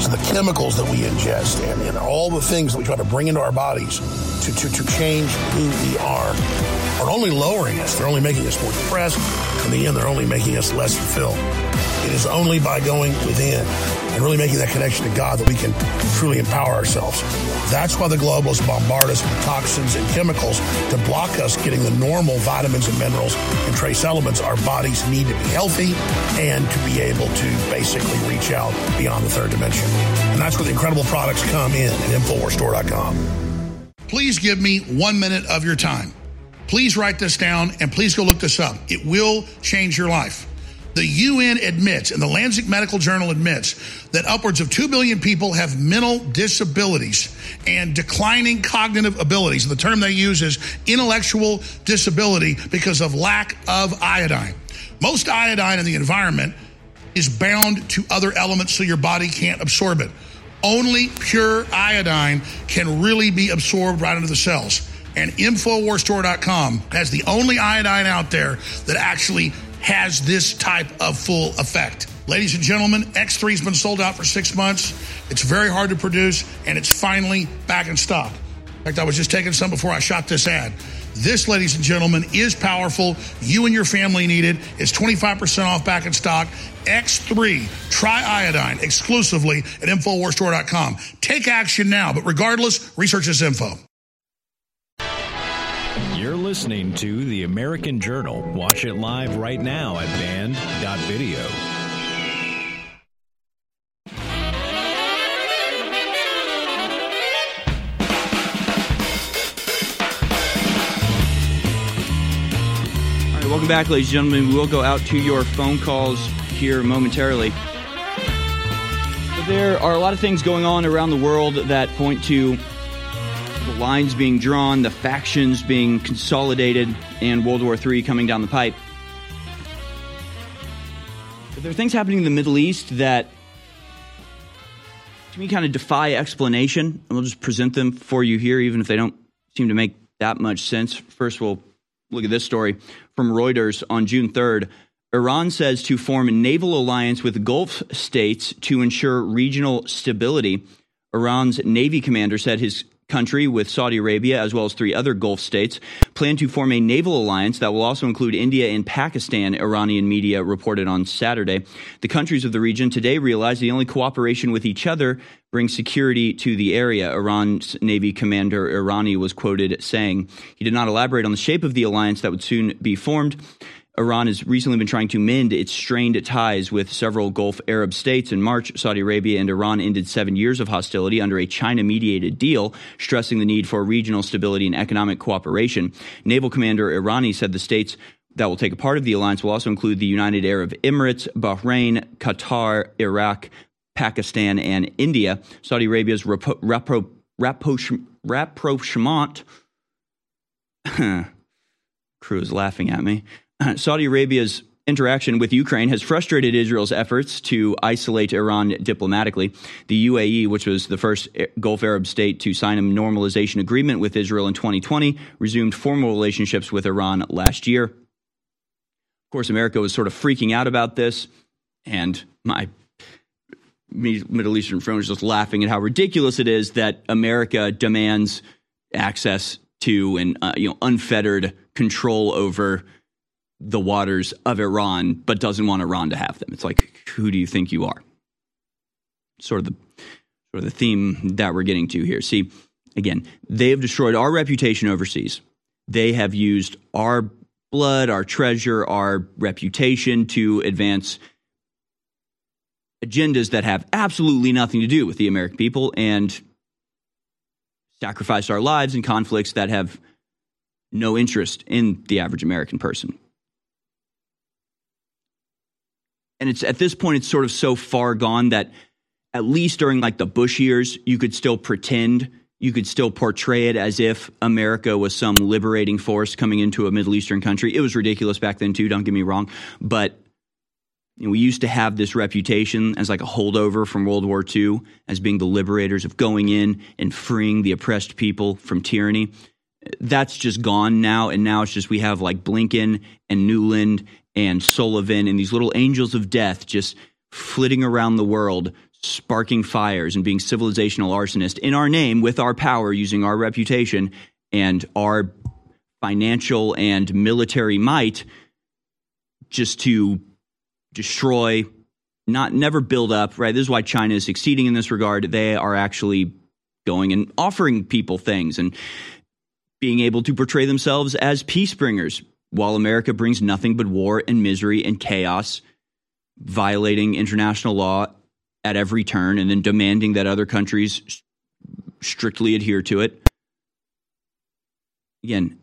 So the chemicals that we ingest and, and all the things that we try to bring into our bodies to, to, to change who we are are only lowering us. They're only making us more depressed. In the end, they're only making us less fulfilled. It is only by going within and really making that connection to God that we can truly empower ourselves. That's why the globalists bombard us with toxins and chemicals to block us getting the normal vitamins and minerals and trace elements our bodies need to be healthy and to be able to basically reach out beyond the third dimension. And that's where the incredible products come in at InfoWarsStore.com. Please give me one minute of your time. Please write this down and please go look this up. It will change your life. The UN admits, and the Lancet Medical Journal admits, that upwards of 2 billion people have mental disabilities and declining cognitive abilities. The term they use is intellectual disability because of lack of iodine. Most iodine in the environment is bound to other elements so your body can't absorb it. Only pure iodine can really be absorbed right into the cells. And InfoWarsStore.com has the only iodine out there that actually has this type of full effect. Ladies and gentlemen, X3 has been sold out for six months. It's very hard to produce, and it's finally back in stock. In fact, I was just taking some before I shot this ad. This, ladies and gentlemen, is powerful. You and your family need it. It's 25% off back in stock. X3, triiodine exclusively at InfoWarsStore.com. Take action now, but regardless, research this info You're listening to The American Journal. Watch it live right now at banned.video. welcome back, ladies and gentlemen. We will go out to your phone calls here momentarily. But there are a lot of things going on around the world that point to the lines being drawn, the factions being consolidated, and World War III coming down the pipe. But there are things happening in the Middle East that, to me, kind of defy explanation. And we'll just present them for you here, even if they don't seem to make that much sense. First, we'll look at this story from Reuters on June 3rd. Iran says to form a naval alliance with Gulf states to ensure regional stability. Iran's Navy commander said his country, with Saudi Arabia as well as three other Gulf states, plan to form a naval alliance that will also include India and Pakistan, Iranian media reported on Saturday. The countries of the region today realize the only cooperation with each other brings security to the area. Iran's Navy commander Irani was quoted saying he did not elaborate on the shape of the alliance that would soon be formed. Iran has recently been trying to mend its strained ties with several Gulf Arab states. In March, Saudi Arabia and Iran ended seven years of hostility under a China mediated deal, stressing the need for regional stability and economic cooperation. Naval Commander Irani said the states that will take a part of the alliance will also include the United Arab Emirates, Bahrain, Qatar, Iraq, Pakistan, and India. Saudi Arabia's rapprochement. <laughs> Crew is laughing at me. <clears throat> Saudi Arabia's interaction with Ukraine has frustrated Israel's efforts to isolate Iran diplomatically. The UAE, which was the first Gulf Arab state to sign a normalization agreement with Israel in 2020, resumed formal relationships with Iran last year. Of course, America was sort of freaking out about this, and my Middle Eastern friend was just laughing at how ridiculous it is that America demands access to and uh, you know unfettered control over the waters of Iran, but doesn't want Iran to have them. It's like, who do you think you are? Sort of the sort of the theme that we're getting to here. See, again, they have destroyed our reputation overseas. They have used our blood, our treasure, our reputation to advance agendas that have absolutely nothing to do with the American people and sacrificed our lives in conflicts that have no interest in the average American person. And it's at this point it's sort of so far gone that at least during like the Bush years, you could still pretend, you could still portray it as if America was some liberating force coming into a Middle Eastern country. It was ridiculous back then too. Don't get me wrong, but you know, we used to have this reputation as like a holdover from World War II as being the liberators of going in and freeing the oppressed people from tyranny. That's just gone now, and now it's just we have like Blinken and Nuland and Sullivan and these little angels of death just flitting around the world, sparking fires and being civilizational arsonists in our name with our power, using our reputation and our financial and military might just to destroy not never build up right? This is why china is succeeding in this regard. They are actually going and offering people things and being able to portray themselves as peace bringers while America brings nothing but war and misery and chaos, violating international law at every turn, and then demanding that other countries strictly adhere to it. Again,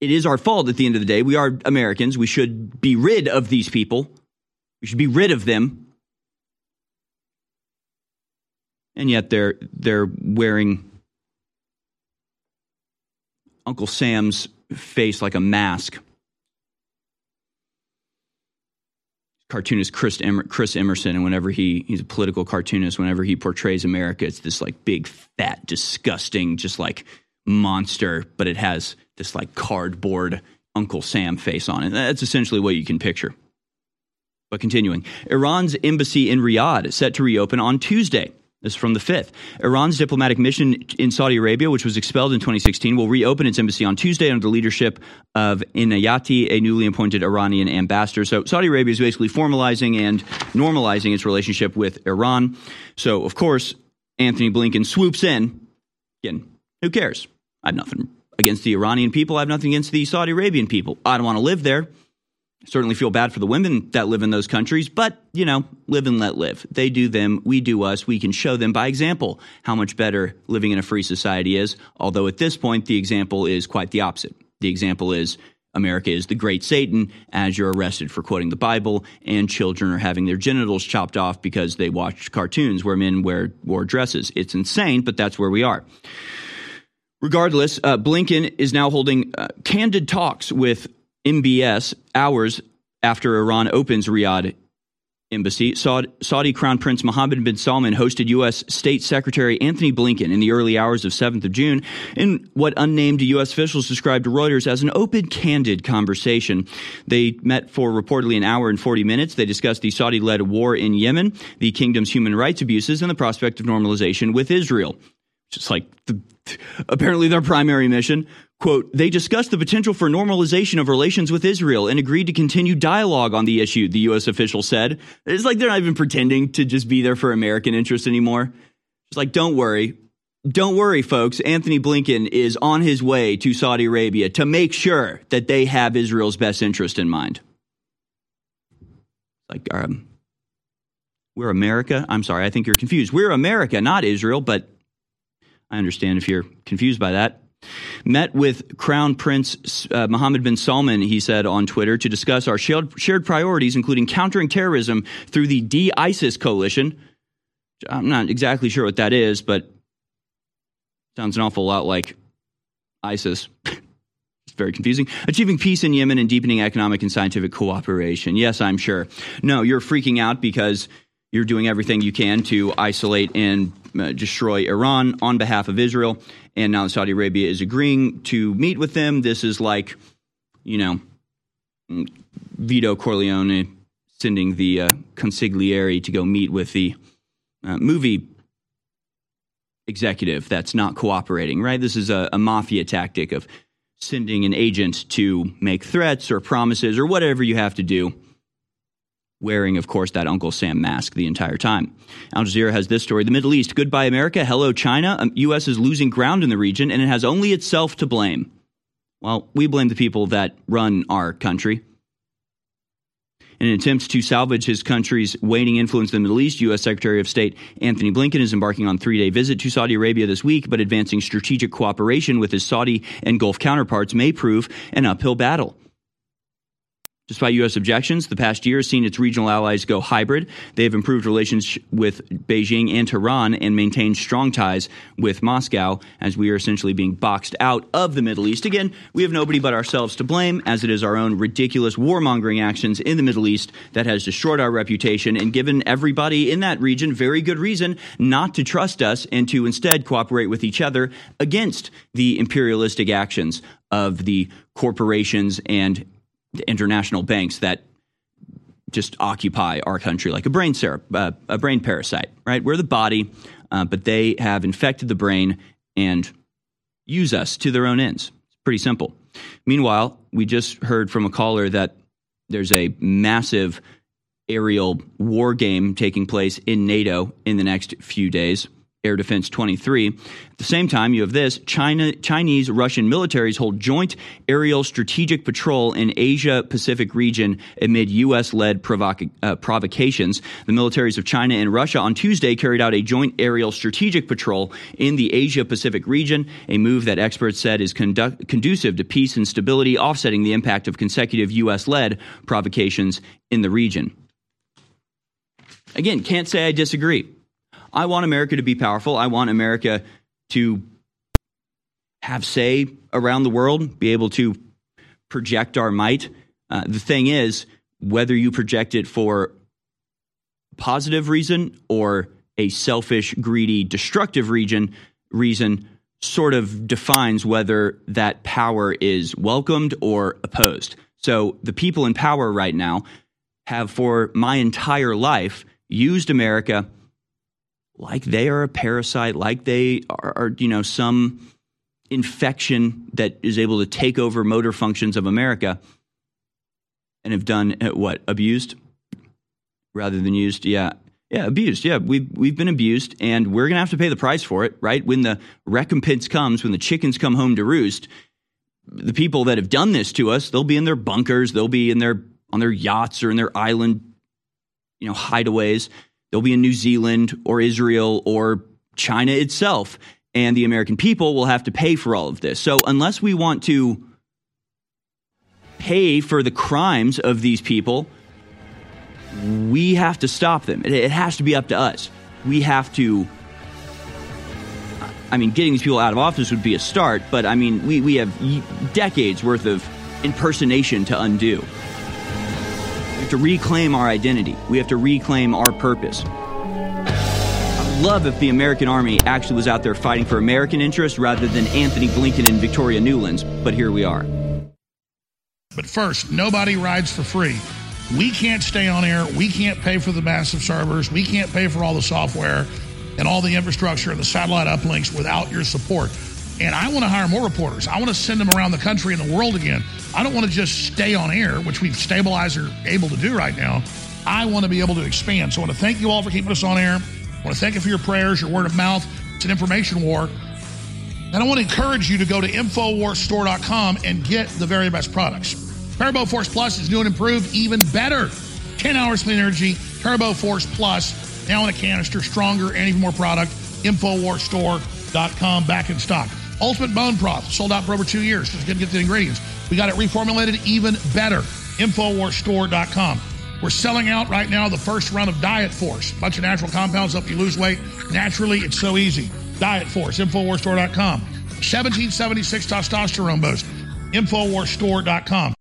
it is our fault at the end of the day. We are Americans. We should be rid of these people. We should be rid of them. And yet they're they're wearing Uncle Sam's face like a mask cartoonist Chris, Chris Emerson, and whenever he he's a political cartoonist, whenever he portrays America, it's this like big, fat, disgusting, just like monster, but it has this like cardboard Uncle Sam face on it. That's essentially what you can picture. But continuing, Iran's embassy in Riyadh is set to reopen on Tuesday. This is from the 5th. Iran's diplomatic mission in Saudi Arabia, which was expelled in 2016, will reopen its embassy on Tuesday under the leadership of Inayati, a newly appointed Iranian ambassador. So Saudi Arabia is basically formalizing and normalizing its relationship with Iran. So, of course, Antony Blinken swoops in. Again, who cares? I have nothing against the Iranian people. I have nothing against the Saudi Arabian people. I don't want to live there. Certainly feel bad for the women that live in those countries, but, you know, live and let live. They do them, we do us. We can show them by example how much better living in a free society is. Although at this point, the example is quite the opposite. The example is America is the great Satan as you're arrested for quoting the Bible, and children are having their genitals chopped off because they watched cartoons where men wear wore dresses. It's insane, but that's where we are. Regardless, uh, Blinken is now holding uh, candid talks with MBS hours after Iran opens Riyadh embassy. Saudi, Crown Prince Mohammed bin Salman hosted U.S. State Secretary Antony Blinken in the early hours of 7th of June in what unnamed U.S. officials described to Reuters as an open, candid conversation. They met for reportedly an hour and 40 minutes. They discussed the Saudi led war in Yemen, the kingdom's human rights abuses, and the prospect of normalization with Israel. Just like the, apparently their primary mission. Quote, they discussed the potential for normalization of relations with Israel and agreed to continue dialogue on the issue, the U.S. official said. It's like they're not even pretending to just be there for American interests anymore. It's like, don't worry. Don't worry, folks. Antony Blinken is on his way to Saudi Arabia to make sure that they have Israel's best interest in mind. Like, um, we're America. I'm sorry, I think you're confused. We're America, not Israel, but I understand if you're confused by that. Met with Crown Prince uh, Mohammed bin Salman, he said on Twitter, to discuss our shared, shared priorities, including countering terrorism through the D-ISIS coalition. I'm not exactly sure what that is, but sounds an awful lot like ISIS. <laughs> it's very confusing. Achieving peace in Yemen and deepening economic and scientific cooperation. Yes, I'm sure. No, you're freaking out because you're doing everything you can to isolate and uh, destroy Iran on behalf of Israel and now Saudi Arabia is agreeing to meet with them. This is like, you know, Vito Corleone sending the uh, consigliere to go meet with the uh, movie executive that's not cooperating, right? This is a, a mafia tactic of sending an agent to make threats or promises or whatever you have to do wearing, of course, that Uncle Sam mask the entire time. Al Jazeera has this story The Middle East, goodbye America, hello China. Um, U.S. is losing ground in the region, and it has only itself to blame. Well, we blame the people that run our country. In an attempt to salvage his country's waning influence in the Middle East, U.S. Secretary of State Antony Blinken is embarking on a three day visit to Saudi Arabia this week, but advancing strategic cooperation with his Saudi and Gulf counterparts may prove an uphill battle. Despite U.S. objections, the past year has seen its regional allies go hybrid. They have improved relations with Beijing and Tehran and maintained strong ties with Moscow as we are essentially being boxed out of the Middle East. Again, we have nobody but ourselves to blame, as it is our own ridiculous warmongering actions in the Middle East that has destroyed our reputation and given everybody in that region very good reason not to trust us and to instead cooperate with each other against the imperialistic actions of the corporations and international banks that just occupy our country like a brain syrup, uh, a brain parasite, right? We're the body, uh, but they have infected the brain and use us to their own ends. It's pretty simple. Meanwhile, we just heard from a caller that there's a massive aerial war game taking place in NATO in the next few days. Air Defense 23. At the same time, you have this China, Chinese Russian militaries hold joint aerial strategic patrol in Asia Pacific region amid U.S. led provoc- uh, provocations. The militaries of China and Russia on Tuesday carried out a joint aerial strategic patrol in the Asia Pacific region, a move that experts said is condu- conducive to peace and stability, offsetting the impact of consecutive U.S. led provocations in the region. Again, can't say I disagree. I want America to be powerful. I want America to have say around the world, be able to project our might. Uh, the thing is, whether you project it for a positive reason or a selfish, greedy, destructive region, reason sort of defines whether that power is welcomed or opposed. So the people in power right now have, for my entire life, used America like they are a parasite, like they are, are, you know, some infection that is able to take over motor functions of America and have done uh, what? Abused rather than used? Yeah. Yeah, abused. Yeah, we've, we've been abused, and we're going to have to pay the price for it, right? When the recompense comes, when the chickens come home to roost, the people that have done this to us, they'll be in their bunkers, they'll be in their on their yachts or in their island, you know, hideaways. They'll be in New Zealand or Israel or China itself, and the American people will have to pay for all of this. So unless we want to pay for the crimes of these people, we have to stop them. It, has to be up to us. We have to. I mean, getting these people out of office would be a start, but I mean, we, we have decades worth of impersonation to undo. We have to reclaim our identity. We have to reclaim our purpose. I'd love if the American Army actually was out there fighting for American interests rather than Antony Blinken and Victoria Nulands, but here we are. But first, nobody rides for free. We can't stay on air. We can't pay for the massive servers. We can't pay for all the software and all the infrastructure and the satellite uplinks without your support. And I want to hire more reporters. I want to send them around the country and the world again. I don't want to just stay on air, which we've stabilized or able to do right now. I want to be able to expand. So I want to thank you all for keeping us on air. I want to thank you for your prayers, your word of mouth. It's an information war. And I want to encourage you to go to InfoWarsStore.com and get the very best products. Turbo Force Plus is new and improved, even better. 10 hours clean energy, Turbo Force Plus, now in a canister, stronger and even more product. InfoWarsStore.com, back in stock. Ultimate Bone Broth, sold out for over two years. Just going to get the ingredients. We got it reformulated even better. InfoWarsStore.com. We're selling out right now the first run of Diet Force. Bunch of natural compounds help you lose weight. Naturally, it's so easy. Diet Force, InfoWarsStore.com. 1776 testosterone boost. InfoWarsStore.com.